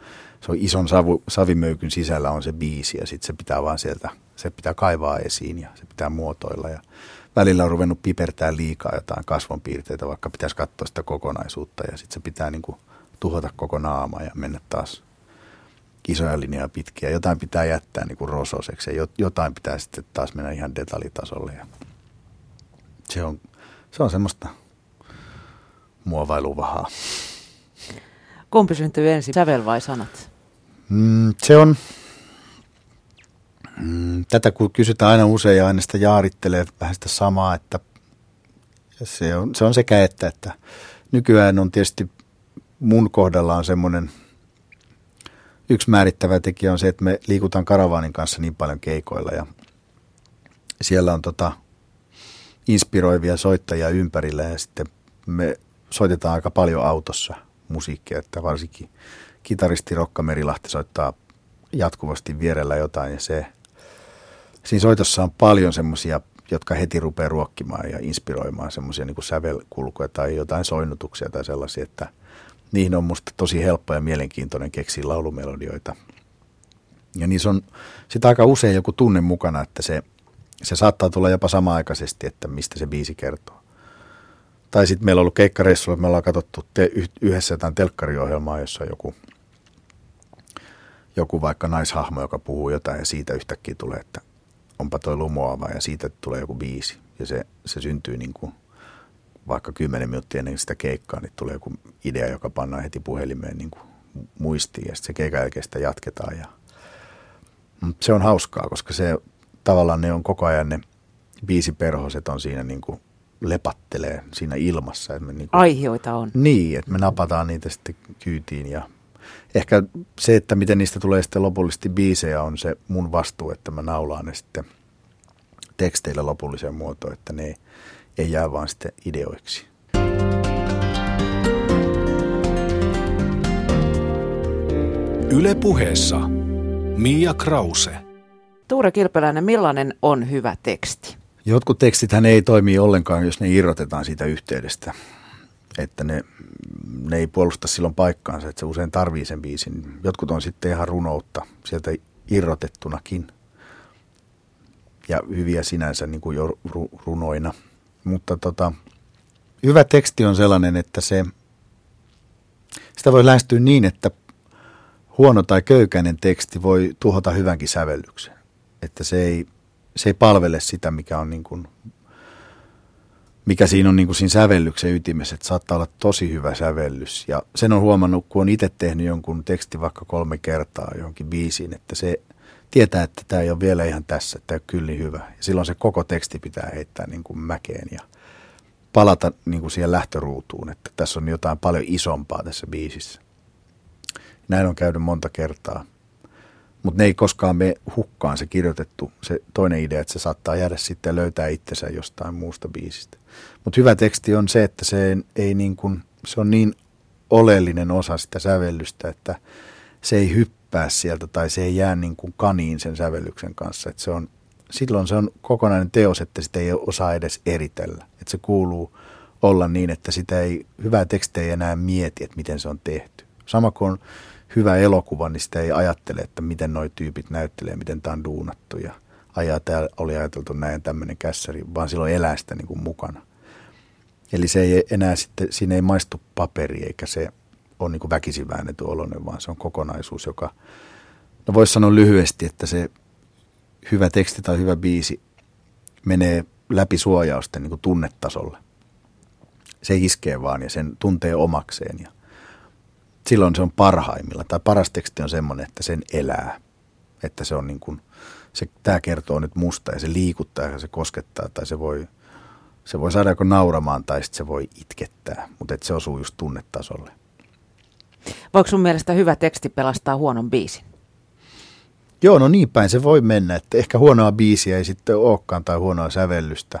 se on ison savu, savimöykyn sisällä on se biisi ja sitten se pitää vaan sieltä, se pitää kaivaa esiin ja se pitää muotoilla ja välillä on ruvennut pipertää liikaa jotain kasvonpiirteitä, vaikka pitäisi katsoa sitä kokonaisuutta ja sitten se pitää niin kuin tuhota koko naama ja mennä taas isoja linjoja pitkiä. Jotain pitää jättää niin kuin rososeksi ja jotain pitää sitten taas mennä ihan detaljitasolle ja se on, se on semmoista muovailuvahaa. Kumpi syntyy ensin, sävel vai sanat? Mm, se on, mm, tätä kun kysytään aina usein ja aina sitä jaarittelee vähän sitä samaa, että se on, se on sekä että, että nykyään on tietysti mun kohdalla on semmoinen yksi määrittävä tekijä on se, että me liikutaan karavaanin kanssa niin paljon keikoilla ja siellä on tota, inspiroivia soittajia ympärillä ja sitten me soitetaan aika paljon autossa musiikkia, että varsinkin kitaristi Rokka Merilahti soittaa jatkuvasti vierellä jotain ja se, siinä soitossa on paljon semmoisia, jotka heti rupeaa ruokkimaan ja inspiroimaan semmoisia niin sävelkulkuja tai jotain soinnutuksia tai sellaisia, että niihin on musta tosi helppo ja mielenkiintoinen keksiä laulumelodioita. Ja niissä on sitä aika usein joku tunne mukana, että se, se saattaa tulla jopa samaaikaisesti, että mistä se biisi kertoo. Tai sitten meillä on ollut keikkareissulla, me ollaan katsottu te, yhdessä jotain telkkariohjelmaa, jossa on joku, joku vaikka naishahmo, joka puhuu jotain ja siitä yhtäkkiä tulee, että onpa toi lumoava ja siitä tulee joku biisi. Ja se, se syntyy niin kuin vaikka kymmenen minuuttia ennen sitä keikkaa, niin tulee joku idea, joka pannaan heti puhelimeen niin kuin muistiin ja sitten se keikan jälkeen sitä jatketaan. Ja, se on hauskaa, koska se tavallaan ne on koko ajan ne biisiperhoset on siinä niin kuin lepattelee siinä ilmassa. Että me niin kuin, Aihioita on. Niin, että me napataan niitä sitten kyytiin ja ehkä se, että miten niistä tulee sitten lopullisesti biisejä on se mun vastuu, että mä naulaan ne sitten teksteillä lopulliseen muotoon, että ne ei, ei jää vaan sitten ideoiksi. Yle puheessa Mia Krause. Tuure Kilpeläinen, millainen on hyvä teksti? Jotkut tekstithän ei toimi ollenkaan, jos ne irrotetaan siitä yhteydestä. Että ne, ne ei puolusta silloin paikkaansa, että se usein tarvii sen biisin. Jotkut on sitten ihan runoutta sieltä irrotettunakin. Ja hyviä sinänsä niin kuin jo runoina. Mutta tota, hyvä teksti on sellainen, että se, sitä voi lähestyä niin, että huono tai köykäinen teksti voi tuhota hyvänkin sävellyksen. Että se ei, se ei palvele sitä, mikä on niin kuin, mikä siinä on niin kuin siinä sävellyksen ytimessä, että saattaa olla tosi hyvä sävellys. Ja sen on huomannut, kun on itse tehnyt jonkun teksti vaikka kolme kertaa johonkin biisiin, että se tietää, että tämä ei ole vielä ihan tässä, että tämä on kyllä niin hyvä. Ja silloin se koko teksti pitää heittää niin kuin mäkeen ja palata niin kuin siihen lähtöruutuun, että tässä on jotain paljon isompaa tässä biisissä. Näin on käynyt monta kertaa. Mutta ne ei koskaan me hukkaan se kirjoitettu, se toinen idea, että se saattaa jäädä sitten löytää itsensä jostain muusta biisistä. Mutta hyvä teksti on se, että se, ei niin kuin, se on niin oleellinen osa sitä sävellystä, että se ei hyppää sieltä tai se ei jää niin kuin kaniin sen sävellyksen kanssa. Että se on, silloin se on kokonainen teos, että sitä ei osaa edes eritellä. Että se kuuluu olla niin, että sitä ei, hyvää tekstiä ei enää mieti, että miten se on tehty. Sama kuin hyvä elokuva, niin sitä ei ajattele, että miten noi tyypit näyttelee, miten tämä on duunattu ja ajaa, oli ajateltu näin tämmöinen kässäri, vaan silloin elää sitä niin kuin mukana. Eli se ei enää sitten, siinä ei maistu paperi eikä se ole niin väkisin väännetty oloinen, vaan se on kokonaisuus, joka, no voisi sanoa lyhyesti, että se hyvä teksti tai hyvä biisi menee läpi suojausten niin kuin tunnetasolle. Se iskee vaan ja sen tuntee omakseen ja silloin se on parhaimmilla. Tai paras teksti on semmoinen, että sen elää. Että se on niin kuin, se, tämä kertoo nyt musta ja se liikuttaa ja se koskettaa tai se voi, se voi saada joko nauramaan tai sitten se voi itkettää, mutta se osuu just tunnetasolle. Voiko sun mielestä hyvä teksti pelastaa huonon biisin? Joo, no niin päin se voi mennä, että ehkä huonoa biisiä ei sitten olekaan tai huonoa sävellystä,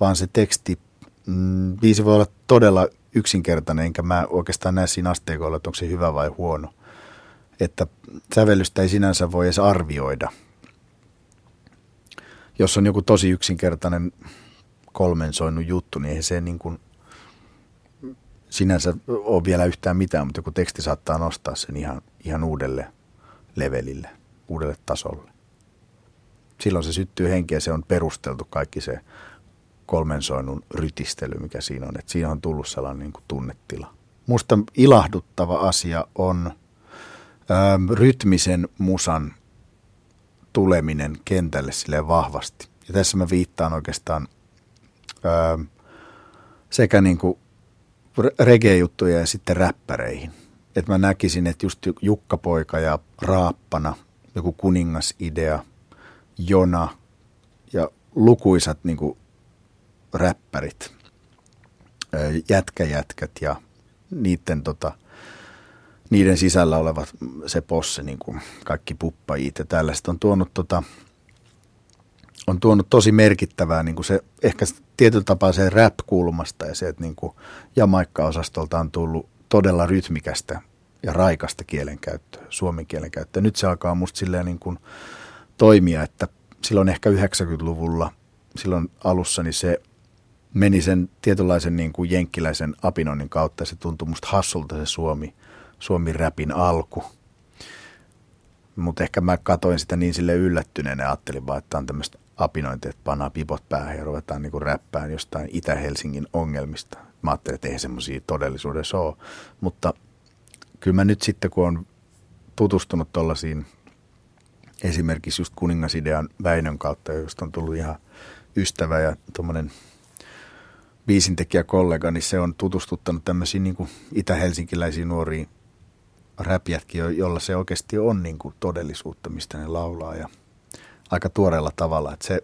vaan se teksti, mm, biisi voi olla todella yksinkertainen, enkä mä oikeastaan näe siinä asteikolla, että onko se hyvä vai huono. Että sävellystä ei sinänsä voi edes arvioida. Jos on joku tosi yksinkertainen kolmen soinnut juttu, niin ei se niin kuin sinänsä ole vielä yhtään mitään, mutta joku teksti saattaa nostaa sen ihan, ihan uudelle levelille, uudelle tasolle. Silloin se syttyy henkeä, se on perusteltu kaikki se kolmen soinnun rytistely, mikä siinä on. Että siinä on tullut sellainen niin kuin tunnetila. Musta ilahduttava asia on ää, ähm, rytmisen musan tuleminen kentälle sille vahvasti. Ja tässä mä viittaan oikeastaan ää, ähm, sekä niin kuin reggae-juttuja ja sitten räppäreihin. Että mä näkisin, että just Jukka Poika ja Raappana, joku kuningasidea, Jona ja lukuisat niin kuin räppärit, jätkäjätkät ja niiden tota, niiden sisällä olevat se posse, niin kuin kaikki puppajit ja tällaiset on tuonut, tota, on tuonut tosi merkittävää niin kuin se, ehkä tietyllä tapaa se rap-kulmasta ja se, että niin kuin Jamaikka-osastolta on tullut todella rytmikästä ja raikasta kielenkäyttöä, suomen kielenkäyttöä. Nyt se alkaa musta silleen niin kuin toimia, että silloin ehkä 90-luvulla, silloin alussa, niin se meni sen tietynlaisen niin kuin jenkkiläisen apinoinnin kautta se tuntui musta hassulta se Suomi, Suomi-räpin alku. Mutta ehkä mä katoin sitä niin sille yllättyneenä ja ajattelin vaan, että on tämmöistä apinointia, että pannaan pipot päähän ja ruvetaan niin kuin räppään jostain Itä-Helsingin ongelmista. Mä ajattelin, että ei semmoisia todellisuudessa ole. Mutta kyllä mä nyt sitten, kun on tutustunut tuollaisiin esimerkiksi just Kuningasidean Väinön kautta, josta on tullut ihan ystävä ja tuommoinen biisintekijäkollega, niin se on tutustuttanut tämmöisiin niin itä-helsinkiläisiin nuoriin räpjätkin, jolla se oikeasti on niin kuin todellisuutta, mistä ne laulaa ja aika tuoreella tavalla, että se,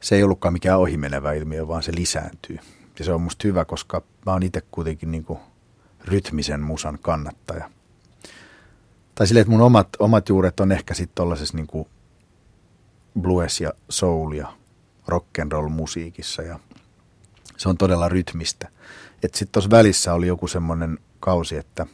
se ei ollutkaan mikään ohimenevä ilmiö, vaan se lisääntyy. Ja se on musta hyvä, koska mä oon itse kuitenkin niin kuin rytmisen musan kannattaja. Tai silleen, että mun omat, omat juuret on ehkä sitten tollaisessa niin kuin blues ja soul ja rock'n'roll musiikissa ja se on todella rytmistä. Että sitten tuossa välissä oli joku semmoinen kausi, että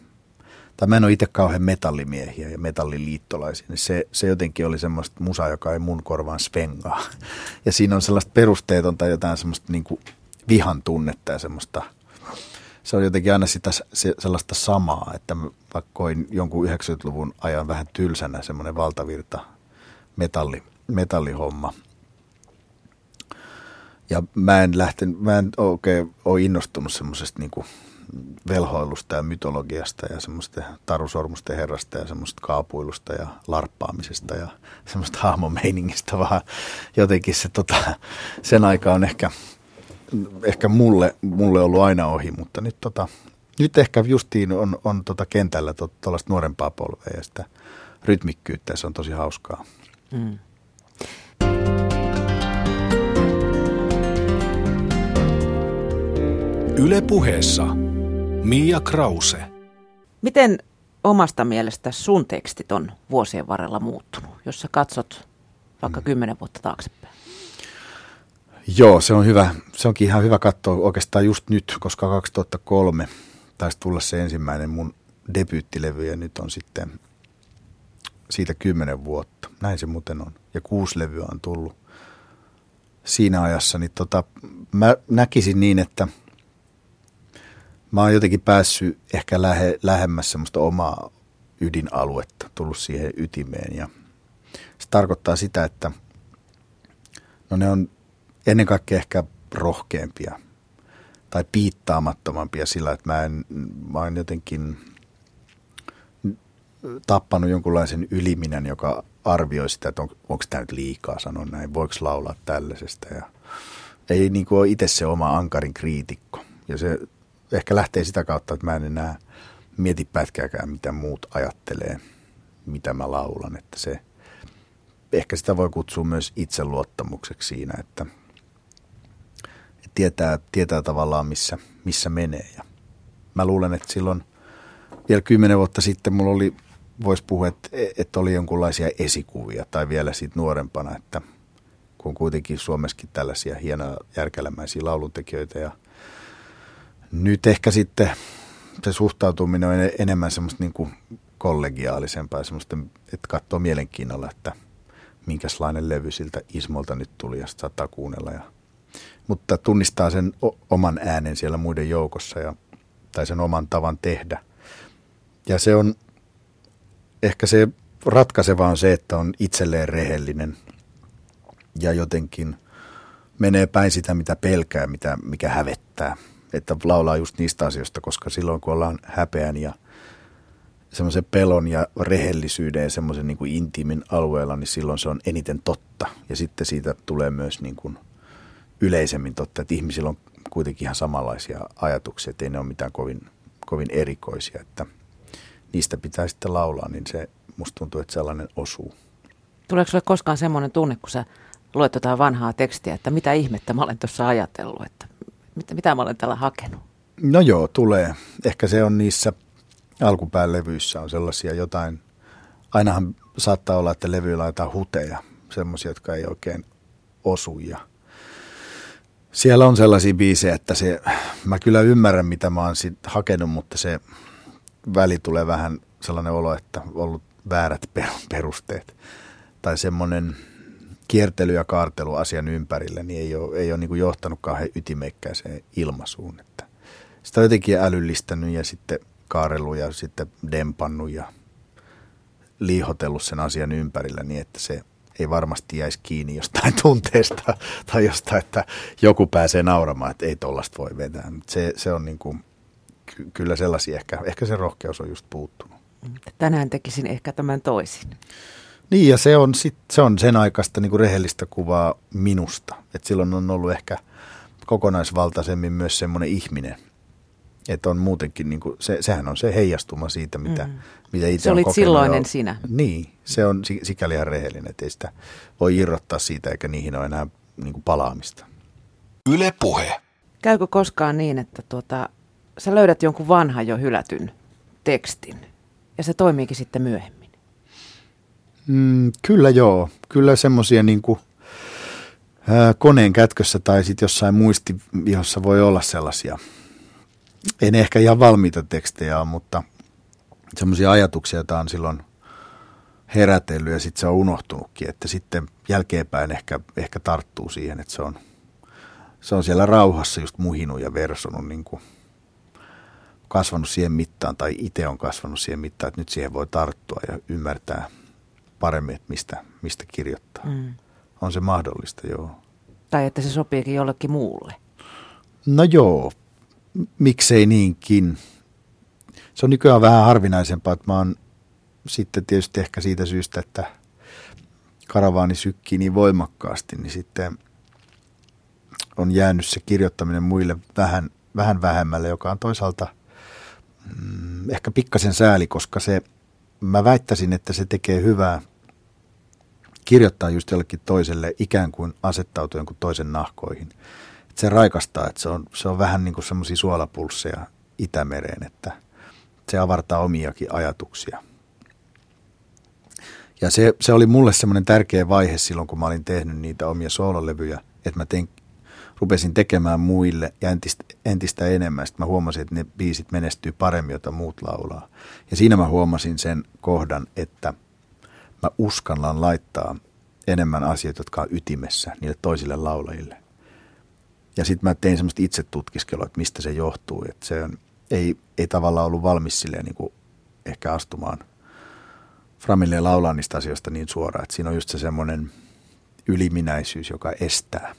tai mä en ole itse kauhean metallimiehiä ja metalliliittolaisia, niin se, se jotenkin oli semmoista musaa, joka ei mun korvaan spengaa. Ja siinä on sellaista perusteetonta jotain semmoista niin kuin vihan tunnetta ja semmoista, se on jotenkin aina sitä se, sellaista samaa, että vaikka koin jonkun 90-luvun ajan vähän tylsänä semmoinen valtavirta metalli, metallihomma. Ja mä en lähtenyt, mä en oikein ole innostunut semmoisesta niin kuin velhoilusta ja mytologiasta ja semmoista tarusormusten herrasta ja semmoista kaapuilusta ja larppaamisesta ja semmoista hahmomeiningistä, vaan jotenkin se tota, sen aika on ehkä, ehkä mulle, mulle ollut aina ohi, mutta nyt, tota, nyt ehkä justiin on, on tota kentällä tuollaista nuorempaa polvea ja sitä rytmikkyyttä ja se on tosi hauskaa. Mm. Yle puheessa Mia Krause. Miten omasta mielestä sun tekstit on vuosien varrella muuttunut, jos sä katsot vaikka mm. kymmenen vuotta taaksepäin? Joo, se on hyvä. Se onkin ihan hyvä katsoa oikeastaan just nyt, koska 2003 taisi tulla se ensimmäinen mun debyyttilevy ja nyt on sitten siitä kymmenen vuotta. Näin se muuten on. Ja kuusi levyä on tullut siinä ajassa. Niin tota, mä näkisin niin, että – mä oon jotenkin päässyt ehkä lähe, lähemmäs semmoista omaa ydinaluetta, tullut siihen ytimeen ja se tarkoittaa sitä, että no ne on ennen kaikkea ehkä rohkeampia tai piittaamattomampia sillä, että mä, en, mä oon jotenkin tappanut jonkunlaisen yliminän, joka arvioi sitä, että on, onko tämä nyt liikaa sanoa näin, voiko laulaa tällaisesta ja ei niin kuin ole itse se oma ankarin kriitikko. Ja se ehkä lähtee sitä kautta, että mä en enää mieti pätkääkään, mitä muut ajattelee, mitä mä laulan. Että se, ehkä sitä voi kutsua myös itseluottamukseksi siinä, että, tietää, tietää tavallaan, missä, missä menee. Ja mä luulen, että silloin vielä kymmenen vuotta sitten mulla oli, voisi puhua, että, että oli jonkunlaisia esikuvia tai vielä siitä nuorempana, että kun kuitenkin Suomessakin tällaisia hienoja järkälämäisiä lauluntekijöitä ja – nyt ehkä sitten se suhtautuminen on enemmän semmoista niin kuin kollegiaalisempaa, semmoista, että katsoo mielenkiinnolla, että minkälainen levy siltä Ismolta nyt tuli ja saattaa kuunnella. Ja, mutta tunnistaa sen oman äänen siellä muiden joukossa ja, tai sen oman tavan tehdä. Ja se on, ehkä se ratkaiseva on se, että on itselleen rehellinen ja jotenkin menee päin sitä, mitä pelkää, mitä, mikä hävettää – että laulaa just niistä asioista, koska silloin kun ollaan häpeän ja semmoisen pelon ja rehellisyyden ja semmoisen niin kuin intiimin alueella, niin silloin se on eniten totta. Ja sitten siitä tulee myös niin kuin yleisemmin totta, että ihmisillä on kuitenkin ihan samanlaisia ajatuksia, että ei ne ole mitään kovin, kovin erikoisia, että niistä pitää sitten laulaa, niin se musta tuntuu, että sellainen osuu. Tuleeko sinulle koskaan semmoinen tunne, kun sä luet jotain vanhaa tekstiä, että mitä ihmettä mä olen tuossa ajatellut, että mitä, mitä mä olen tällä hakenut? No joo, tulee. Ehkä se on niissä alkupään levyissä on sellaisia jotain, ainahan saattaa olla, että levyillä on jotain huteja, semmoisia, jotka ei oikein osu ja siellä on sellaisia biisejä, että se, mä kyllä ymmärrän, mitä mä oon sit hakenut, mutta se väli tulee vähän sellainen olo, että on ollut väärät perusteet. Tai semmoinen kiertely ja kaartelu asian ympärille, niin ei ole, ei ole niin kuin johtanut kauhean ytimekkäiseen ilmaisuun. Että sitä on jotenkin älyllistänyt ja sitten kaarellut ja sitten dempannut ja liihotellut sen asian ympärillä niin, että se ei varmasti jäisi kiinni jostain tunteesta tai jostain, että joku pääsee nauramaan, että ei tollasta voi vetää. Se, se on niin kuin, ky- kyllä sellaisia, ehkä, ehkä se rohkeus on just puuttunut. Tänään tekisin ehkä tämän toisin. Niin ja se on, sit, se on sen aikaista niin kuin rehellistä kuvaa minusta. Et silloin on ollut ehkä kokonaisvaltaisemmin myös semmoinen ihminen. Että on muutenkin, niin kuin, se, sehän on se heijastuma siitä, mitä, mm. mitä itse Se olit silloinen sinä. Niin, se on sikäli ihan rehellinen, että ei sitä voi irrottaa siitä eikä niihin ole enää niin kuin palaamista. Yle Puhe. Käykö koskaan niin, että tuota, sä löydät jonkun vanhan jo hylätyn tekstin ja se toimiikin sitten myöhemmin? Mm, kyllä joo. Kyllä semmoisia niin kuin, koneen kätkössä tai sitten jossain muistivihossa voi olla sellaisia. En ehkä ihan valmiita tekstejä ole, mutta semmoisia ajatuksia, joita on silloin herätellyt ja sitten se on unohtunutkin. Että sitten jälkeenpäin ehkä, ehkä tarttuu siihen, että se on, se on siellä rauhassa just muhinut ja versonut niin kuin kasvanut siihen mittaan tai itse on kasvanut siihen mittaan, että nyt siihen voi tarttua ja ymmärtää paremmin, että mistä, mistä kirjoittaa. Mm. On se mahdollista, joo. Tai että se sopiikin jollekin muulle. No joo, miksei niinkin. Se on nykyään vähän harvinaisempaa, että mä oon sitten tietysti ehkä siitä syystä, että karavaani sykkii niin voimakkaasti, niin sitten on jäänyt se kirjoittaminen muille vähän, vähän vähemmälle, joka on toisaalta mm, ehkä pikkasen sääli, koska se, mä väittäisin, että se tekee hyvää kirjoittaa just jollekin toiselle ikään kuin asettautua jonkun toisen nahkoihin. Että se raikastaa, että se on, se on vähän niin kuin semmoisia suolapulsseja Itämereen, että se avartaa omiakin ajatuksia. Ja se, se oli mulle semmoinen tärkeä vaihe silloin, kun mä olin tehnyt niitä omia soololevyjä, että mä tein, rupesin tekemään muille ja entistä, entistä enemmän. Sitten mä huomasin, että ne biisit menestyy paremmin, jota muut laulaa. Ja siinä mä huomasin sen kohdan, että mä uskallan laittaa enemmän asioita, jotka on ytimessä niille toisille laulajille. Ja sitten mä tein semmoista itse tutkiskelua, että mistä se johtuu. Että se on, ei, ei tavallaan ollut valmis silleen niin kuin ehkä astumaan – Framille laulaa niistä asioista niin suoraan, että siinä on just se semmoinen yliminäisyys, joka estää.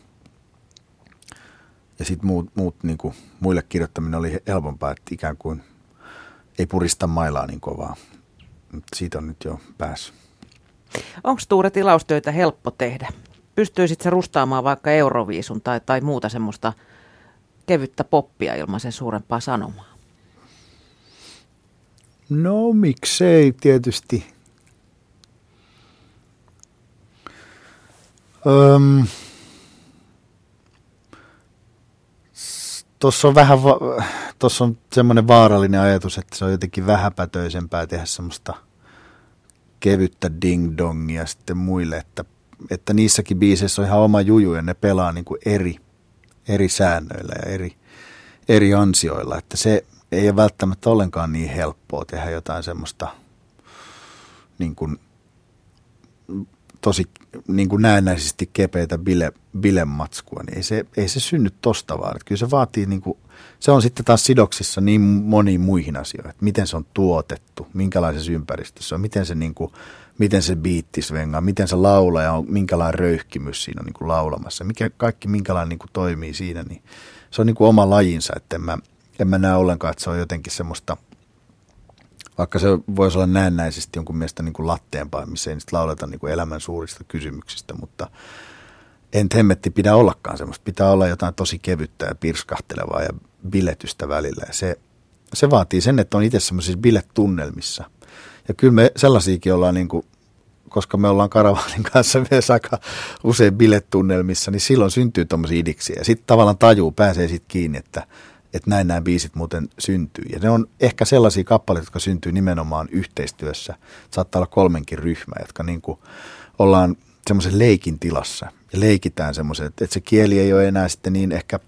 Ja sitten muut, muut niin kuin, muille kirjoittaminen oli helpompaa, että ikään kuin ei purista mailaa niin kovaa. Siitä on nyt jo päässyt. Onko Tuure tilaustöitä helppo tehdä? Pystyisit sä rustaamaan vaikka Euroviisun tai, tai muuta semmoista kevyttä poppia ilman sen suurempaa sanomaa? No miksei tietysti. Öm, Tuossa on vähän, va- tuossa on semmoinen vaarallinen ajatus, että se on jotenkin vähäpätöisempää tehdä semmoista kevyttä ding-dongia sitten muille, että, että niissäkin biiseissä on ihan oma juju ja ne pelaa niin kuin eri, eri säännöillä ja eri, eri ansioilla, että se ei ole välttämättä ollenkaan niin helppoa tehdä jotain semmoista niin kuin tosi niin kuin näennäisesti kepeitä bile, bilematskua, niin ei se, ei se synny tosta vaan. Että kyllä se vaatii, niin kuin, se on sitten taas sidoksissa niin moniin muihin asioihin, että miten se on tuotettu, minkälaisessa ympäristössä on, miten se, niin kuin, miten se biitti svengaa, miten se laulaja on, minkälainen röyhkimys siinä on niin kuin laulamassa, mikä, kaikki minkälainen niin kuin toimii siinä, niin se on niin kuin oma lajinsa, että en mä, en mä näe ollenkaan, että se on jotenkin semmoista – vaikka se voisi olla näennäisesti jonkun mielestä niin kuin latteempaa, missä ei nyt lauleta niin kuin elämän suurista kysymyksistä, mutta en hemmetti pidä ollakaan semmoista. Pitää olla jotain tosi kevyttä ja pirskahtelevaa ja biletystä välillä. Ja se, se vaatii sen, että on itse semmoisissa biletunnelmissa. Ja kyllä me sellaisiakin ollaan, niin kuin, koska me ollaan Karavaanin kanssa myös aika usein biletunnelmissa, niin silloin syntyy tuommoisia idiksiä. Ja sitten tavallaan tajuu, pääsee sitten kiinni, että että näin nämä biisit muuten syntyy. Ja ne on ehkä sellaisia kappaleita, jotka syntyy nimenomaan yhteistyössä. Saattaa olla kolmenkin ryhmä, jotka niin kuin ollaan semmoisen leikin tilassa ja leikitään semmoisen, että se kieli ei ole enää sitten niin ehkä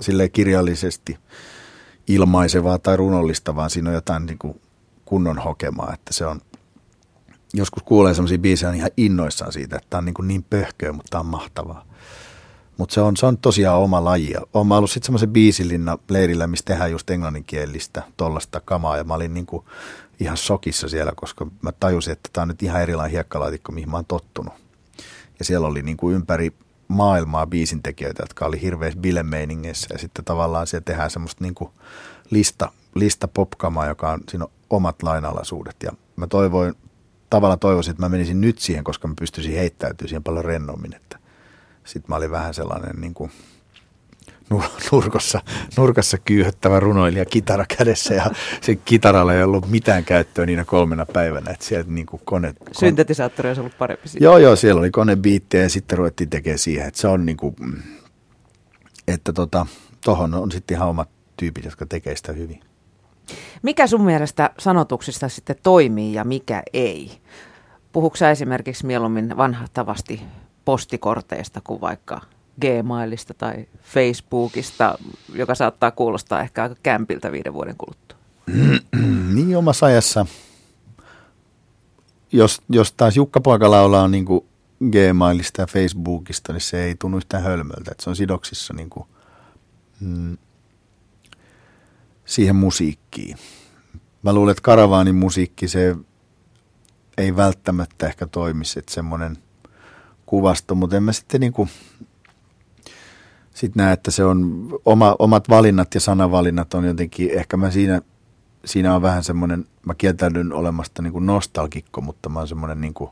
sille kirjallisesti ilmaisevaa tai runollista, vaan siinä on jotain niin kuin kunnon hokemaa, että se on, joskus kuulee semmoisia biisejä ihan innoissaan siitä, että tämä on niin, kuin niin pöhköä, mutta tämä on mahtavaa. Mutta se on, se on tosiaan oma laji. Olen ollut sitten semmoisen biisilinna leirillä, missä tehdään just englanninkielistä tollasta kamaa. Ja mä olin niinku ihan sokissa siellä, koska mä tajusin, että tämä on nyt ihan erilainen hiekkalaatikko, mihin mä oon tottunut. Ja siellä oli niinku ympäri maailmaa biisintekijöitä, jotka oli hirveässä bilemeiningeissä. Ja sitten tavallaan siellä tehdään semmoista niinku lista, lista popkamaa, joka on, siinä on omat lainalaisuudet. Ja mä toivoin, tavallaan toivoisin, että mä menisin nyt siihen, koska mä pystyisin heittäytymään siihen paljon rennommin. Että sitten mä olin vähän sellainen niin kuin nurkossa, nurkassa kyyhöttävä runoilija kitara kädessä ja se kitaralla ei ollut mitään käyttöä niinä kolmena päivänä. Että sieltä niin kuin kone, kone... Syntetisaattori olisi ollut parempi. Siitä. Joo, joo, siellä oli konebiittejä ja sitten ruvettiin tekemään siihen. Että se on niin kuin, että tota, tohon on sitten ihan omat tyypit, jotka tekee sitä hyvin. Mikä sun mielestä sanotuksista sitten toimii ja mikä ei? Puhuuko esimerkiksi mieluummin vanhahtavasti postikorteista kuin vaikka Gmailista tai Facebookista, joka saattaa kuulostaa ehkä aika kämpiltä viiden vuoden kuluttua. niin omassa ajassa. Jos, jos taas Jukka Poika laulaa niin kuin Gmailista ja Facebookista, niin se ei tunnu yhtään hölmöltä. Että se on sidoksissa niin kuin, mm, siihen musiikkiin. Mä luulen, että karavaanin musiikki, se ei välttämättä ehkä toimisi, että semmoinen – kuvasto, mutta en mä sitten niin kuin, sit näe, että se on oma, omat valinnat ja sanavalinnat on jotenkin, ehkä mä siinä, siinä on vähän semmoinen, mä kieltäydyn olemasta niin kuin nostalgikko, mutta mä oon semmoinen niin kuin,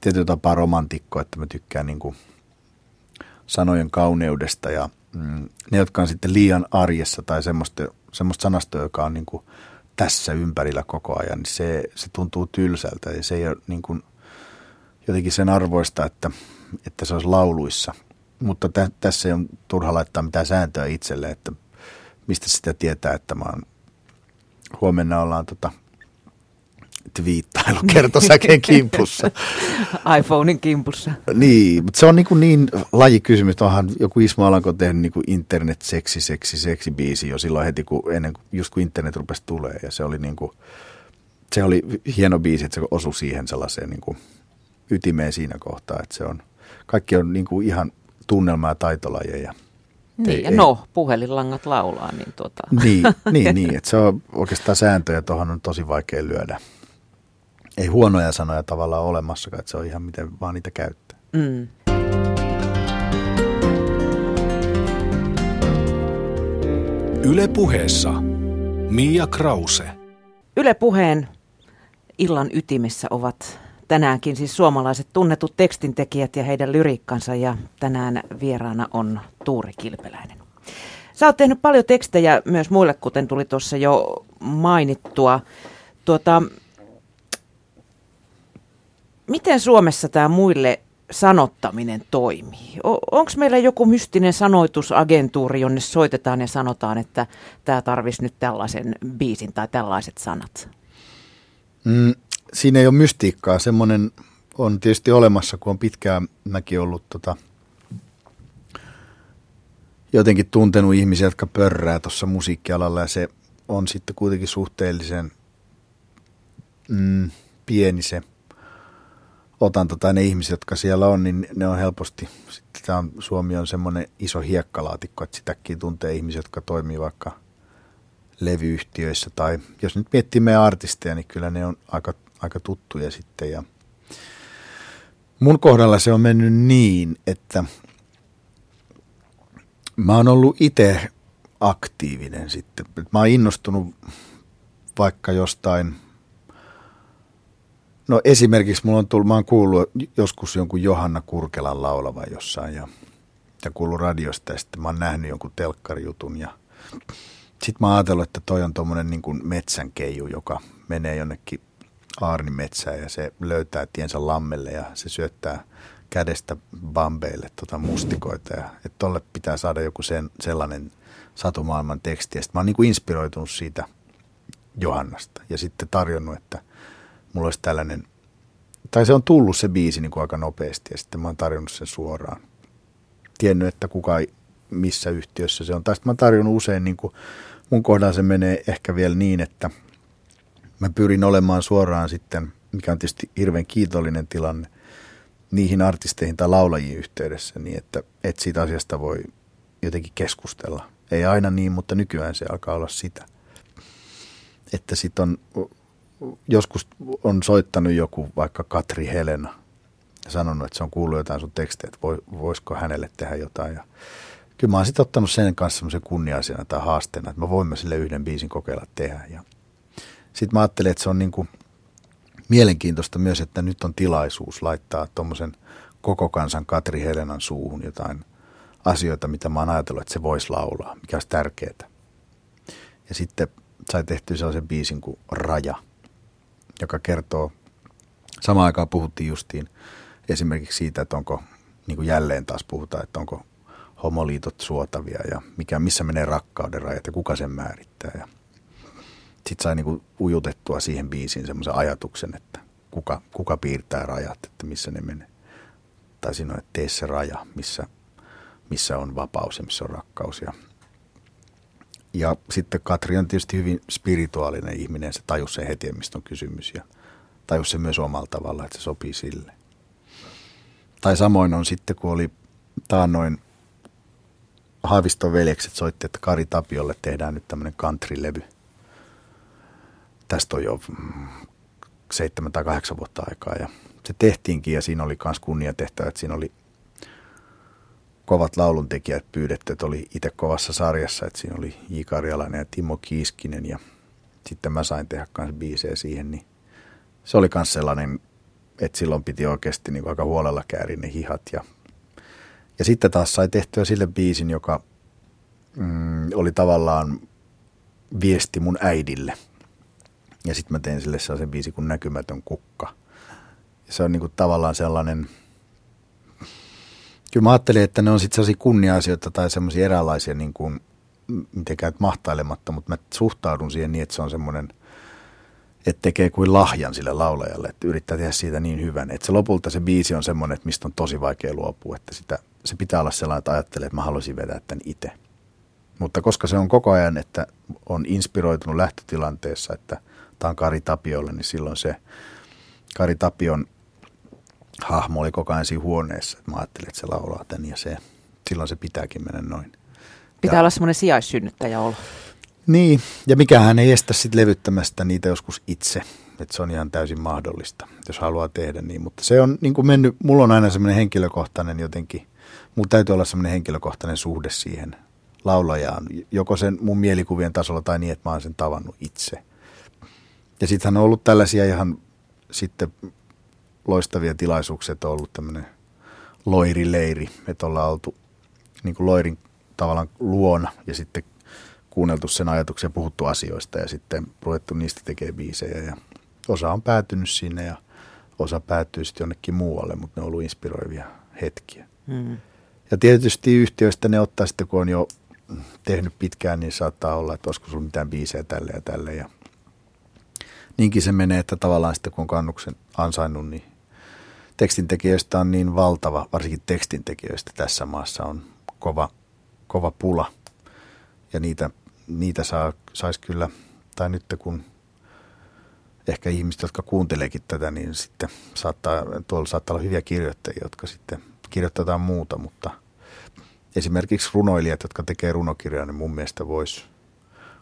tietyllä tapaa romantikko, että mä tykkään niin kuin sanojen kauneudesta ja mm, ne, jotka on sitten liian arjessa tai semmoista, semmoista sanastoa, joka on niin kuin tässä ympärillä koko ajan, niin se, se tuntuu tylsältä ja se ei ole niin kuin jotenkin sen arvoista, että, että se olisi lauluissa. Mutta tä, tässä ei ole turha laittaa mitään sääntöä itselle, että mistä sitä tietää, että mä oon, huomenna ollaan tota, twiittailu kertosäkeen kimpussa. iPhonein kimpussa. Niin, mutta se on niin, kuin niin lajikysymys. Onhan joku Ismo Alanko tehnyt niin kuin internet seksi, seksi, seksi biisi jo silloin heti, kun ennen, just kun internet rupesi tulee. Ja se oli niin kuin, se oli hieno biisi, että se osui siihen sellaiseen niin kuin ytimeen siinä kohtaa, että se on, kaikki on niin kuin ihan tunnelma- ja taitolajeja. Niin, ei, ja ei, no, puhelinlangat laulaa. Niin, tuota. niin, niin, niin että se on oikeastaan sääntöjä, tuohon on tosi vaikea lyödä. Ei huonoja sanoja tavallaan olemassakaan, että se on ihan miten vaan niitä käyttää. Mm. Yle puheessa Mia Krause. Yle puheen illan ytimessä ovat tänäänkin siis suomalaiset tunnetut tekstintekijät ja heidän lyriikkansa ja tänään vieraana on Tuuri Kilpeläinen. Sä oot tehnyt paljon tekstejä myös muille, kuten tuli tuossa jo mainittua. Tuota, miten Suomessa tämä muille sanottaminen toimii? Onko meillä joku mystinen sanoitusagentuuri, jonne soitetaan ja sanotaan, että tämä tarvisi nyt tällaisen biisin tai tällaiset sanat? Mm, siinä ei ole mystiikkaa. Semmoinen on tietysti olemassa, kun on pitkään mäkin ollut tota, jotenkin tuntenut ihmisiä, jotka pörrää tuossa musiikkialalla. Ja se on sitten kuitenkin suhteellisen mm, pieni se otanta. Tai ne ihmiset, jotka siellä on, niin ne on helposti, sitten tämä on, Suomi on semmoinen iso hiekkalaatikko, että sitäkin tuntee ihmisiä, jotka toimii vaikka levyyhtiöissä. Tai jos nyt miettii meidän artisteja, niin kyllä ne on aika aika tuttuja sitten. Ja mun kohdalla se on mennyt niin, että mä oon ollut itse aktiivinen sitten. Mä oon innostunut vaikka jostain, no esimerkiksi mulla on tullut, mä oon kuullut joskus jonkun Johanna Kurkelan laulavan jossain ja, ja kuullut radiosta ja sitten mä oon nähnyt jonkun telkkarijutun ja sitten mä oon ajatellut, että toi on tuommoinen niin metsänkeiju, joka menee jonnekin aarnimetsään ja se löytää tiensä lammelle ja se syöttää kädestä bambeille tota mustikoita ja että tolle pitää saada joku sen, sellainen satumaailman teksti. Ja sitten mä oon niin inspiroitunut siitä Johannasta ja sitten tarjonnut, että mulla olisi tällainen, tai se on tullut se biisi niin kuin aika nopeasti ja sitten mä oon tarjonnut sen suoraan. Tiennyt, että kuka missä yhtiössä se on. Tai sitten mä oon tarjonnut usein, niin kuin mun kohdalla se menee ehkä vielä niin, että mä pyrin olemaan suoraan sitten, mikä on tietysti hirveän kiitollinen tilanne, niihin artisteihin tai laulajiin yhteydessä, niin että, että siitä asiasta voi jotenkin keskustella. Ei aina niin, mutta nykyään se alkaa olla sitä. Että sitten on, joskus on soittanut joku vaikka Katri Helena ja sanonut, että se on kuullut jotain sun tekstejä, että voisiko hänelle tehdä jotain. Ja kyllä mä oon sitten ottanut sen kanssa semmoisen kunnia-asiana tai haasteena, että mä voimme sille yhden biisin kokeilla tehdä. Ja sitten mä ajattelin, että se on niin kuin mielenkiintoista myös, että nyt on tilaisuus laittaa tuommoisen koko kansan Katri Helenan suuhun jotain asioita, mitä mä oon ajatellut, että se voisi laulaa, mikä olisi tärkeää. Ja sitten sai tehtyä sellaisen biisin kuin Raja, joka kertoo, samaan aikaan puhuttiin justiin esimerkiksi siitä, että onko, niin kuin jälleen taas puhutaan, että onko homoliitot suotavia ja mikä, missä menee rakkauden rajat ja kuka sen määrittää. Ja sitten sai niinku ujutettua siihen biisiin semmoisen ajatuksen, että kuka, kuka piirtää rajat, että missä ne menee. Tai siinä on, että tee se raja, missä, missä on vapaus ja missä on rakkaus. Ja, ja sitten Katri on tietysti hyvin spirituaalinen ihminen, se tajus sen heti, mistä on kysymys ja tajus se myös omalla tavalla, että se sopii sille. Tai samoin on sitten, kun oli taannoin Haaviston veljekset soitti, että Kari Tapiolle tehdään nyt tämmöinen country-levy. Tästä on jo mm, seitsemän tai kahdeksan vuotta aikaa ja se tehtiinkin ja siinä oli myös kunniatehtävä, että siinä oli kovat lauluntekijät pyydetty, että oli itse kovassa sarjassa, että siinä oli J. Karjalainen ja Timo Kiiskinen ja sitten mä sain tehdä myös biisejä siihen, niin se oli myös sellainen, että silloin piti oikeasti niin aika huolella käärin ne hihat ja ja sitten taas sai tehtyä sille biisin, joka mm, oli tavallaan viesti mun äidille. Ja sitten mä tein sille sellaisen biisin kuin Näkymätön kukka. Ja se on niinku tavallaan sellainen, kyllä mä ajattelin, että ne on sitten sellaisia kunnia-asioita tai semmoisia eräänlaisia niin kuin, mitenkään mahtailematta, mutta mä suhtaudun siihen niin, että se on semmoinen – että tekee kuin lahjan sille laulajalle, että yrittää tehdä siitä niin hyvän. Että se lopulta se biisi on semmoinen, että mistä on tosi vaikea luopua, että sitä, se pitää olla sellainen, että ajattelee, että mä haluaisin vedää tämän itse. Mutta koska se on koko ajan, että on inspiroitunut lähtötilanteessa, että on Kari Tapiolle, niin silloin se Kari Tapion hahmo oli koko ajan siinä huoneessa. Että mä ajattelin, että se laulaa tämän ja se, silloin se pitääkin mennä noin. Pitää ja, olla semmoinen sijaissynnyttäjä olla. Niin, ja mikähän ei estä sitten levyttämästä niitä joskus itse. Että se on ihan täysin mahdollista, jos haluaa tehdä niin. Mutta se on niin kuin mennyt, mulla on aina semmoinen henkilökohtainen jotenkin, mulla täytyy olla semmoinen henkilökohtainen suhde siihen laulajaan. Joko sen mun mielikuvien tasolla tai niin, että mä oon sen tavannut itse. Ja sittenhän on ollut tällaisia ihan sitten loistavia tilaisuuksia, että on ollut tämmöinen loirileiri, että ollaan oltu niin kuin loirin tavallaan luona ja sitten kuunneltu sen ajatuksia ja puhuttu asioista ja sitten ruvettu niistä tekemään biisejä ja osa on päätynyt sinne ja osa päättyy sitten jonnekin muualle, mutta ne on ollut inspiroivia hetkiä. Mm. Ja tietysti yhtiöistä ne ottaa sitten, kun on jo tehnyt pitkään, niin saattaa olla, että olisiko sulla mitään biisejä tälle ja tälle. Ja niinkin se menee, että tavallaan sitten kun on kannuksen ansainnut, niin tekstintekijöistä on niin valtava, varsinkin tekstintekijöistä tässä maassa on kova, kova pula. Ja niitä niitä saa, saisi kyllä, tai nyt kun ehkä ihmiset, jotka kuunteleekin tätä, niin sitten saattaa, tuolla saattaa olla hyviä kirjoittajia, jotka sitten kirjoitetaan muuta, mutta esimerkiksi runoilijat, jotka tekee runokirjaa, niin mun mielestä voisi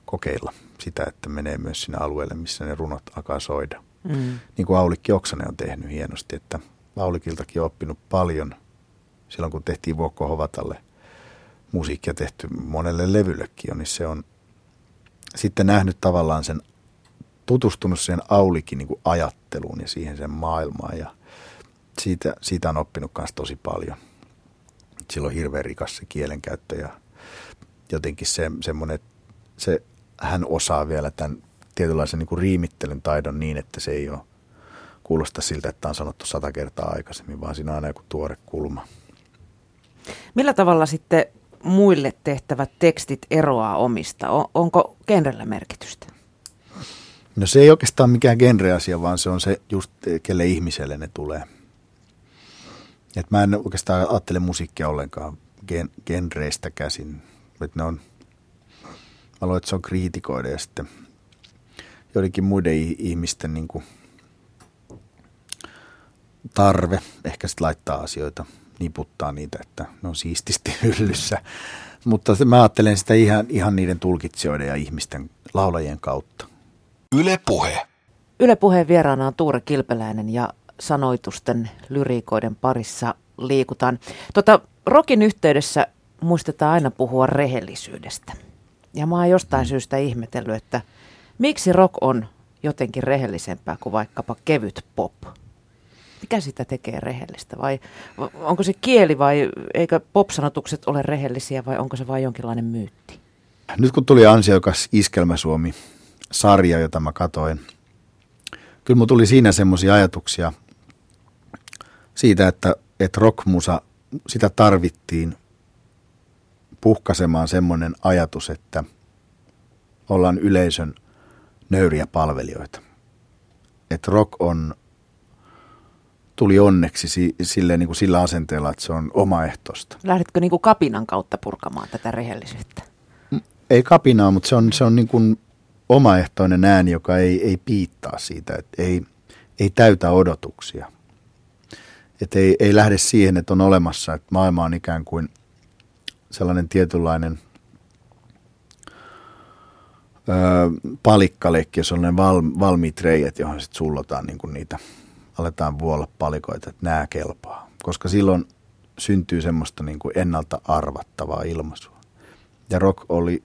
kokeilla sitä, että menee myös sinne alueelle, missä ne runot alkaa soida. Mm. Niin kuin Aulikki Oksanen on tehnyt hienosti, että Aulikiltakin on oppinut paljon silloin, kun tehtiin Vuokko Hovatalle musiikkia tehty monelle levyllekin, niin se on sitten nähnyt tavallaan sen, tutustunut siihen Aulikin niin kuin ajatteluun ja siihen sen maailmaan ja siitä, siitä on oppinut myös tosi paljon. Sillä on hirveän rikas se kielenkäyttö ja jotenkin se, semmoinen, se, hän osaa vielä tämän tietynlaisen niin kuin riimittelyn taidon niin, että se ei ole kuulosta siltä, että on sanottu sata kertaa aikaisemmin, vaan siinä on aina joku tuore kulma. Millä tavalla sitten muille tehtävät tekstit eroaa omista? On, onko genrellä merkitystä? No se ei oikeastaan mikään genreasia, vaan se on se just, kelle ihmiselle ne tulee. Et mä en oikeastaan ajattele musiikkia ollenkaan gen, genreistä käsin. Et ne on, mä luulen, että se on kriitikoiden ja sitten joidenkin muiden ihmisten niin kuin tarve ehkä sitten laittaa asioita, niputtaa niitä, että ne on siististi hyllyssä. Mutta mä ajattelen sitä ihan, ihan niiden tulkitsijoiden ja ihmisten laulajien kautta. Yle Puhe. Yle Puheen vieraana on Tuure Kilpeläinen ja sanoitusten lyriikoiden parissa liikutaan. Tota, rokin yhteydessä muistetaan aina puhua rehellisyydestä. Ja mä oon jostain mm. syystä ihmetellyt, että miksi rock on jotenkin rehellisempää kuin vaikkapa kevyt pop? Mikä sitä tekee rehellistä? Vai onko se kieli vai eikö pop-sanotukset ole rehellisiä vai onko se vain jonkinlainen myytti? Nyt kun tuli ansiokas Iskelmä Suomi sarja, jota mä katoin, kyllä mulla tuli siinä semmoisia ajatuksia siitä, että, että rockmusa, sitä tarvittiin puhkasemaan semmoinen ajatus, että ollaan yleisön nöyriä palvelijoita. Että rock on, tuli onneksi silleen, niin kuin sillä asenteella, että se on omaehtoista. Lähdetkö niin kuin kapinan kautta purkamaan tätä rehellisyyttä? Mm, ei kapinaa, mutta se on, se on niin kuin omaehtoinen ääni, joka ei, ei piittaa siitä, että ei, ei täytä odotuksia. Että ei, ei lähde siihen, että on olemassa, että maailma on ikään kuin sellainen tietynlainen öö, on ne val, valmiit reijät, johon sitten sullotaan niin kuin niitä, aletaan vuolla palikoita, että nämä kelpaa. Koska silloin syntyy semmoista niin kuin ennalta arvattavaa ilmaisua. Ja rock oli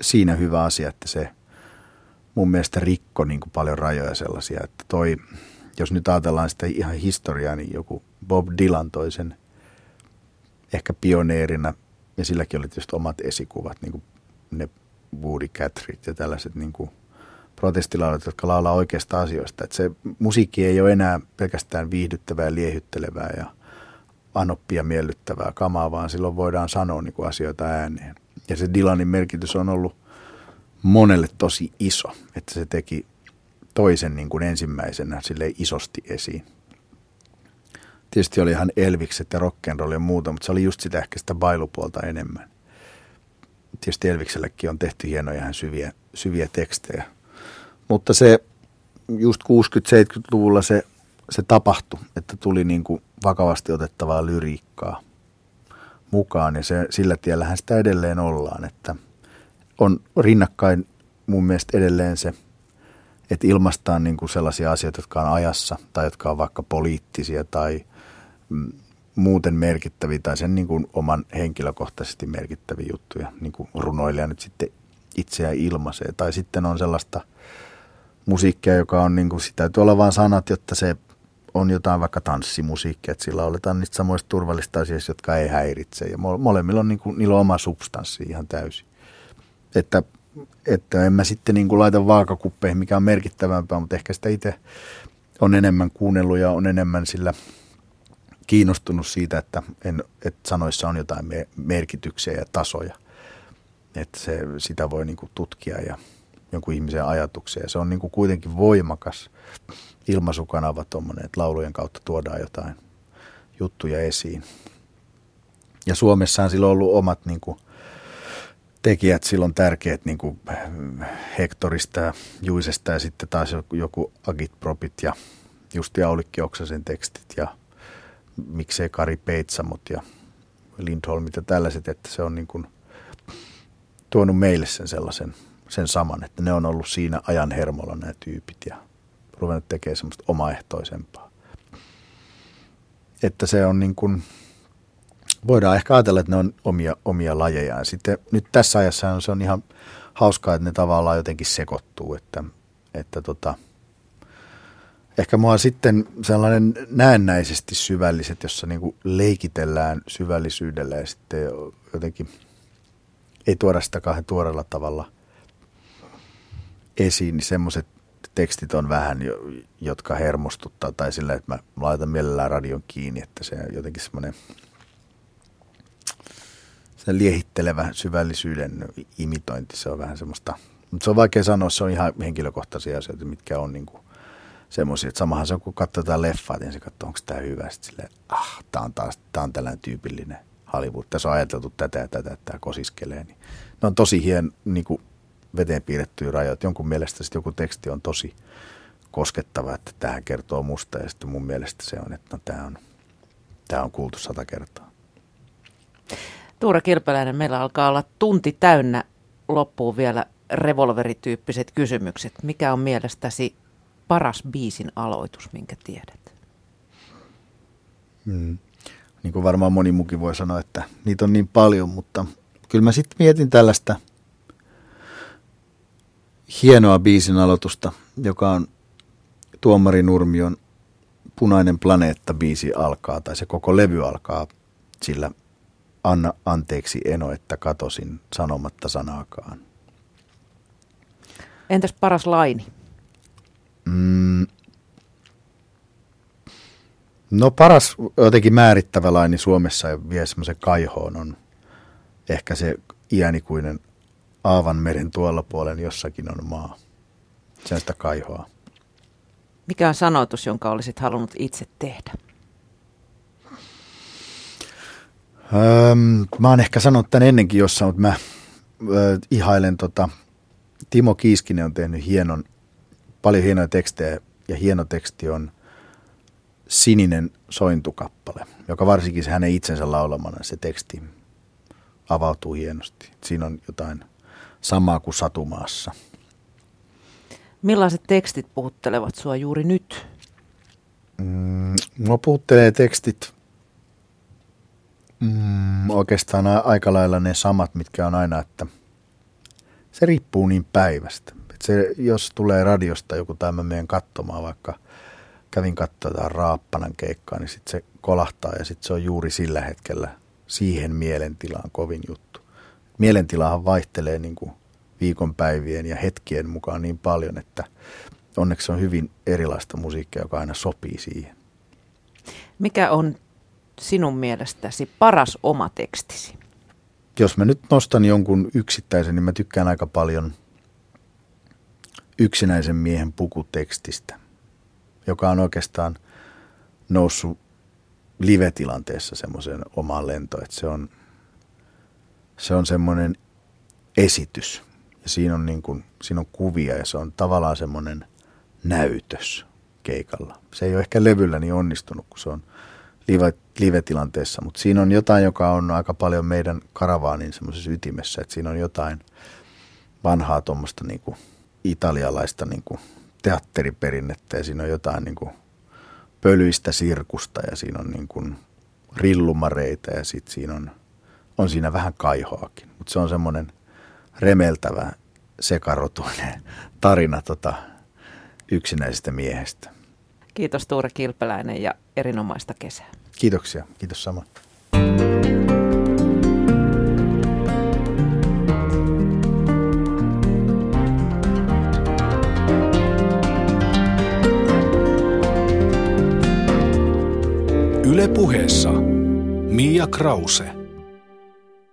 siinä hyvä asia, että se mun mielestä rikko niin kuin paljon rajoja sellaisia, että toi, jos nyt ajatellaan sitä ihan historiaa, niin joku Bob Dylan toi sen ehkä pioneerina, ja silläkin oli tietysti omat esikuvat, niin kuin ne Woody Catrit ja tällaiset niin kuin protestilaulut, jotka laulaa oikeasta asioista. Että se musiikki ei ole enää pelkästään viihdyttävää, liehyttelevää ja anoppia miellyttävää kamaa, vaan silloin voidaan sanoa niin kuin asioita ääneen. Ja se Dylanin merkitys on ollut monelle tosi iso, että se teki toisen niin kuin ensimmäisenä sille isosti esiin. Tietysti oli ihan Elvikset ja rock'n'roll ja muuta, mutta se oli just sitä ehkä sitä bailupuolta enemmän. Tietysti Elviksellekin on tehty hienoja ihan syviä, syviä tekstejä. Mutta se just 60-70-luvulla se, se tapahtui, että tuli niin kuin vakavasti otettavaa lyriikkaa mukaan ja se, sillä tiellähän sitä edelleen ollaan, että on rinnakkain mun mielestä edelleen se, että ilmaistaan niin kuin sellaisia asioita, jotka on ajassa tai jotka on vaikka poliittisia tai muuten merkittäviä tai sen niin kuin oman henkilökohtaisesti merkittäviä juttuja, niin kuin runoilija nyt sitten itseään ilmaisee. Tai sitten on sellaista musiikkia, joka on niin kuin, sitä täytyy olla vain sanat, jotta se on jotain vaikka tanssimusiikkia, että sillä oletaan niistä samoista turvallista asioista, jotka ei häiritse. Ja molemmilla on, niin kuin, niillä on oma substanssi ihan täysin. Että, että en mä sitten niin kuin laita vaakakuppeihin, mikä on merkittävämpää, mutta ehkä sitä itse on enemmän kuunnellut ja on enemmän sillä kiinnostunut siitä, että, en, että sanoissa on jotain merkityksiä ja tasoja. Että se, sitä voi niin kuin tutkia ja jonkun ihmisen ajatuksia. Se on niin kuin kuitenkin voimakas ilmaisukanava tuommoinen, että laulujen kautta tuodaan jotain juttuja esiin. Ja silloin on ollut omat niin kuin, tekijät silloin tärkeät niin kuin Hektorista ja Juisesta ja sitten taas joku, joku Agitpropit ja Justi Aulikki Oksasen tekstit ja miksei Kari Peitsamot ja Lindholmit ja tällaiset, että se on niin kuin tuonut meille sen sellaisen sen saman, että ne on ollut siinä ajan hermolla nämä tyypit ja ruvennut tekemään semmoista omaehtoisempaa. Että se on niin kuin, voidaan ehkä ajatella, että ne on omia, omia lajeja. Ja sitten nyt tässä ajassa se on ihan hauskaa, että ne tavallaan jotenkin sekoittuu, että, että tota, ehkä mua sitten sellainen näennäisesti syvälliset, jossa niin kuin leikitellään syvällisyydellä ja sitten jotenkin ei tuoda sitä kahden tuorella tavalla esiin, niin semmoiset tekstit on vähän, jotka hermostuttaa, tai sillä, että mä laitan mielellään radion kiinni, että se on jotenkin semmoinen se liehittelevä syvällisyyden imitointi, se on vähän semmoista, mutta se on vaikea sanoa, se on ihan henkilökohtaisia asioita, mitkä on niin kuin semmoisia, että samahan se on, kun katsotaan leffaa, niin se katsoo, onko tämä hyvä, sitten silleen, ah, tämä on taas, tämä on tällainen tyypillinen Hollywood, tässä on ajateltu tätä ja tätä, että tämä kosiskelee, niin ne on tosi hien, niin kuin veteen piirrettyjä rajoja. Jonkun mielestä sitten joku teksti on tosi koskettava, että tähän kertoo musta ja sitten mun mielestä se on, että no, tämä on, tämä on kuultu sata kertaa. Tuura Kilpeläinen, meillä alkaa olla tunti täynnä loppuun vielä revolverityyppiset kysymykset. Mikä on mielestäsi paras biisin aloitus, minkä tiedät? Hmm. Niin kuin varmaan moni mukin voi sanoa, että niitä on niin paljon, mutta kyllä mä sitten mietin tällaista – hienoa biisin aloitusta, joka on Tuomari Nurmion Punainen planeetta biisi alkaa, tai se koko levy alkaa sillä Anna anteeksi Eno, että katosin sanomatta sanaakaan. Entäs paras laini? Mm, no paras jotenkin määrittävä laini Suomessa ja vie semmoisen kaihoon on ehkä se iänikuinen Aavan meren tuolla puolen jossakin on maa. Se on sitä kaihoa. Mikä on sanoitus, jonka olisit halunnut itse tehdä? Öm, mä oon ehkä sanonut tämän ennenkin jossain, mutta mä ö, ihailen tota, Timo Kiiskinen on tehnyt hienon, paljon hienoja tekstejä ja hieno teksti on Sininen sointukappale, joka varsinkin se hänen itsensä laulamana se teksti avautuu hienosti. Siinä on jotain samaa kuin Satumaassa. Millaiset tekstit puhuttelevat sua juuri nyt? Mm, mua puhuttelee tekstit mm, oikeastaan aika lailla ne samat, mitkä on aina, että se riippuu niin päivästä. Et se, jos tulee radiosta joku tai mä menen katsomaan, vaikka kävin katsomaan Raappanan keikkaa, niin sitten se kolahtaa ja sitten se on juuri sillä hetkellä siihen mielentilaan kovin juttu mielentilahan vaihtelee niin kuin viikonpäivien ja hetkien mukaan niin paljon, että onneksi on hyvin erilaista musiikkia, joka aina sopii siihen. Mikä on sinun mielestäsi paras oma tekstisi? Jos mä nyt nostan jonkun yksittäisen, niin mä tykkään aika paljon yksinäisen miehen pukutekstistä, joka on oikeastaan noussut live-tilanteessa semmoiseen omaan lentoon, että se on – se on semmoinen esitys. Ja siinä on, niin kuin, siinä on kuvia ja se on tavallaan semmoinen näytös keikalla. Se ei ole ehkä levyllä niin onnistunut, kun se on live, live-tilanteessa, mutta siinä on jotain, joka on aika paljon meidän karavaanin semmoisessa ytimessä, että siinä on jotain vanhaa tuommoista niin kuin italialaista niin kuin teatteriperinnettä ja siinä on jotain niin kuin pölyistä sirkusta ja siinä on niin kuin rillumareita ja sitten siinä on on siinä vähän kaihoakin. Mutta se on semmoinen remeltävä, sekarotuinen tarina tota, yksinäisestä miehestä. Kiitos Tuure Kilpeläinen ja erinomaista kesää. Kiitoksia. Kiitos samoin. Yle puheessa Mia Krause.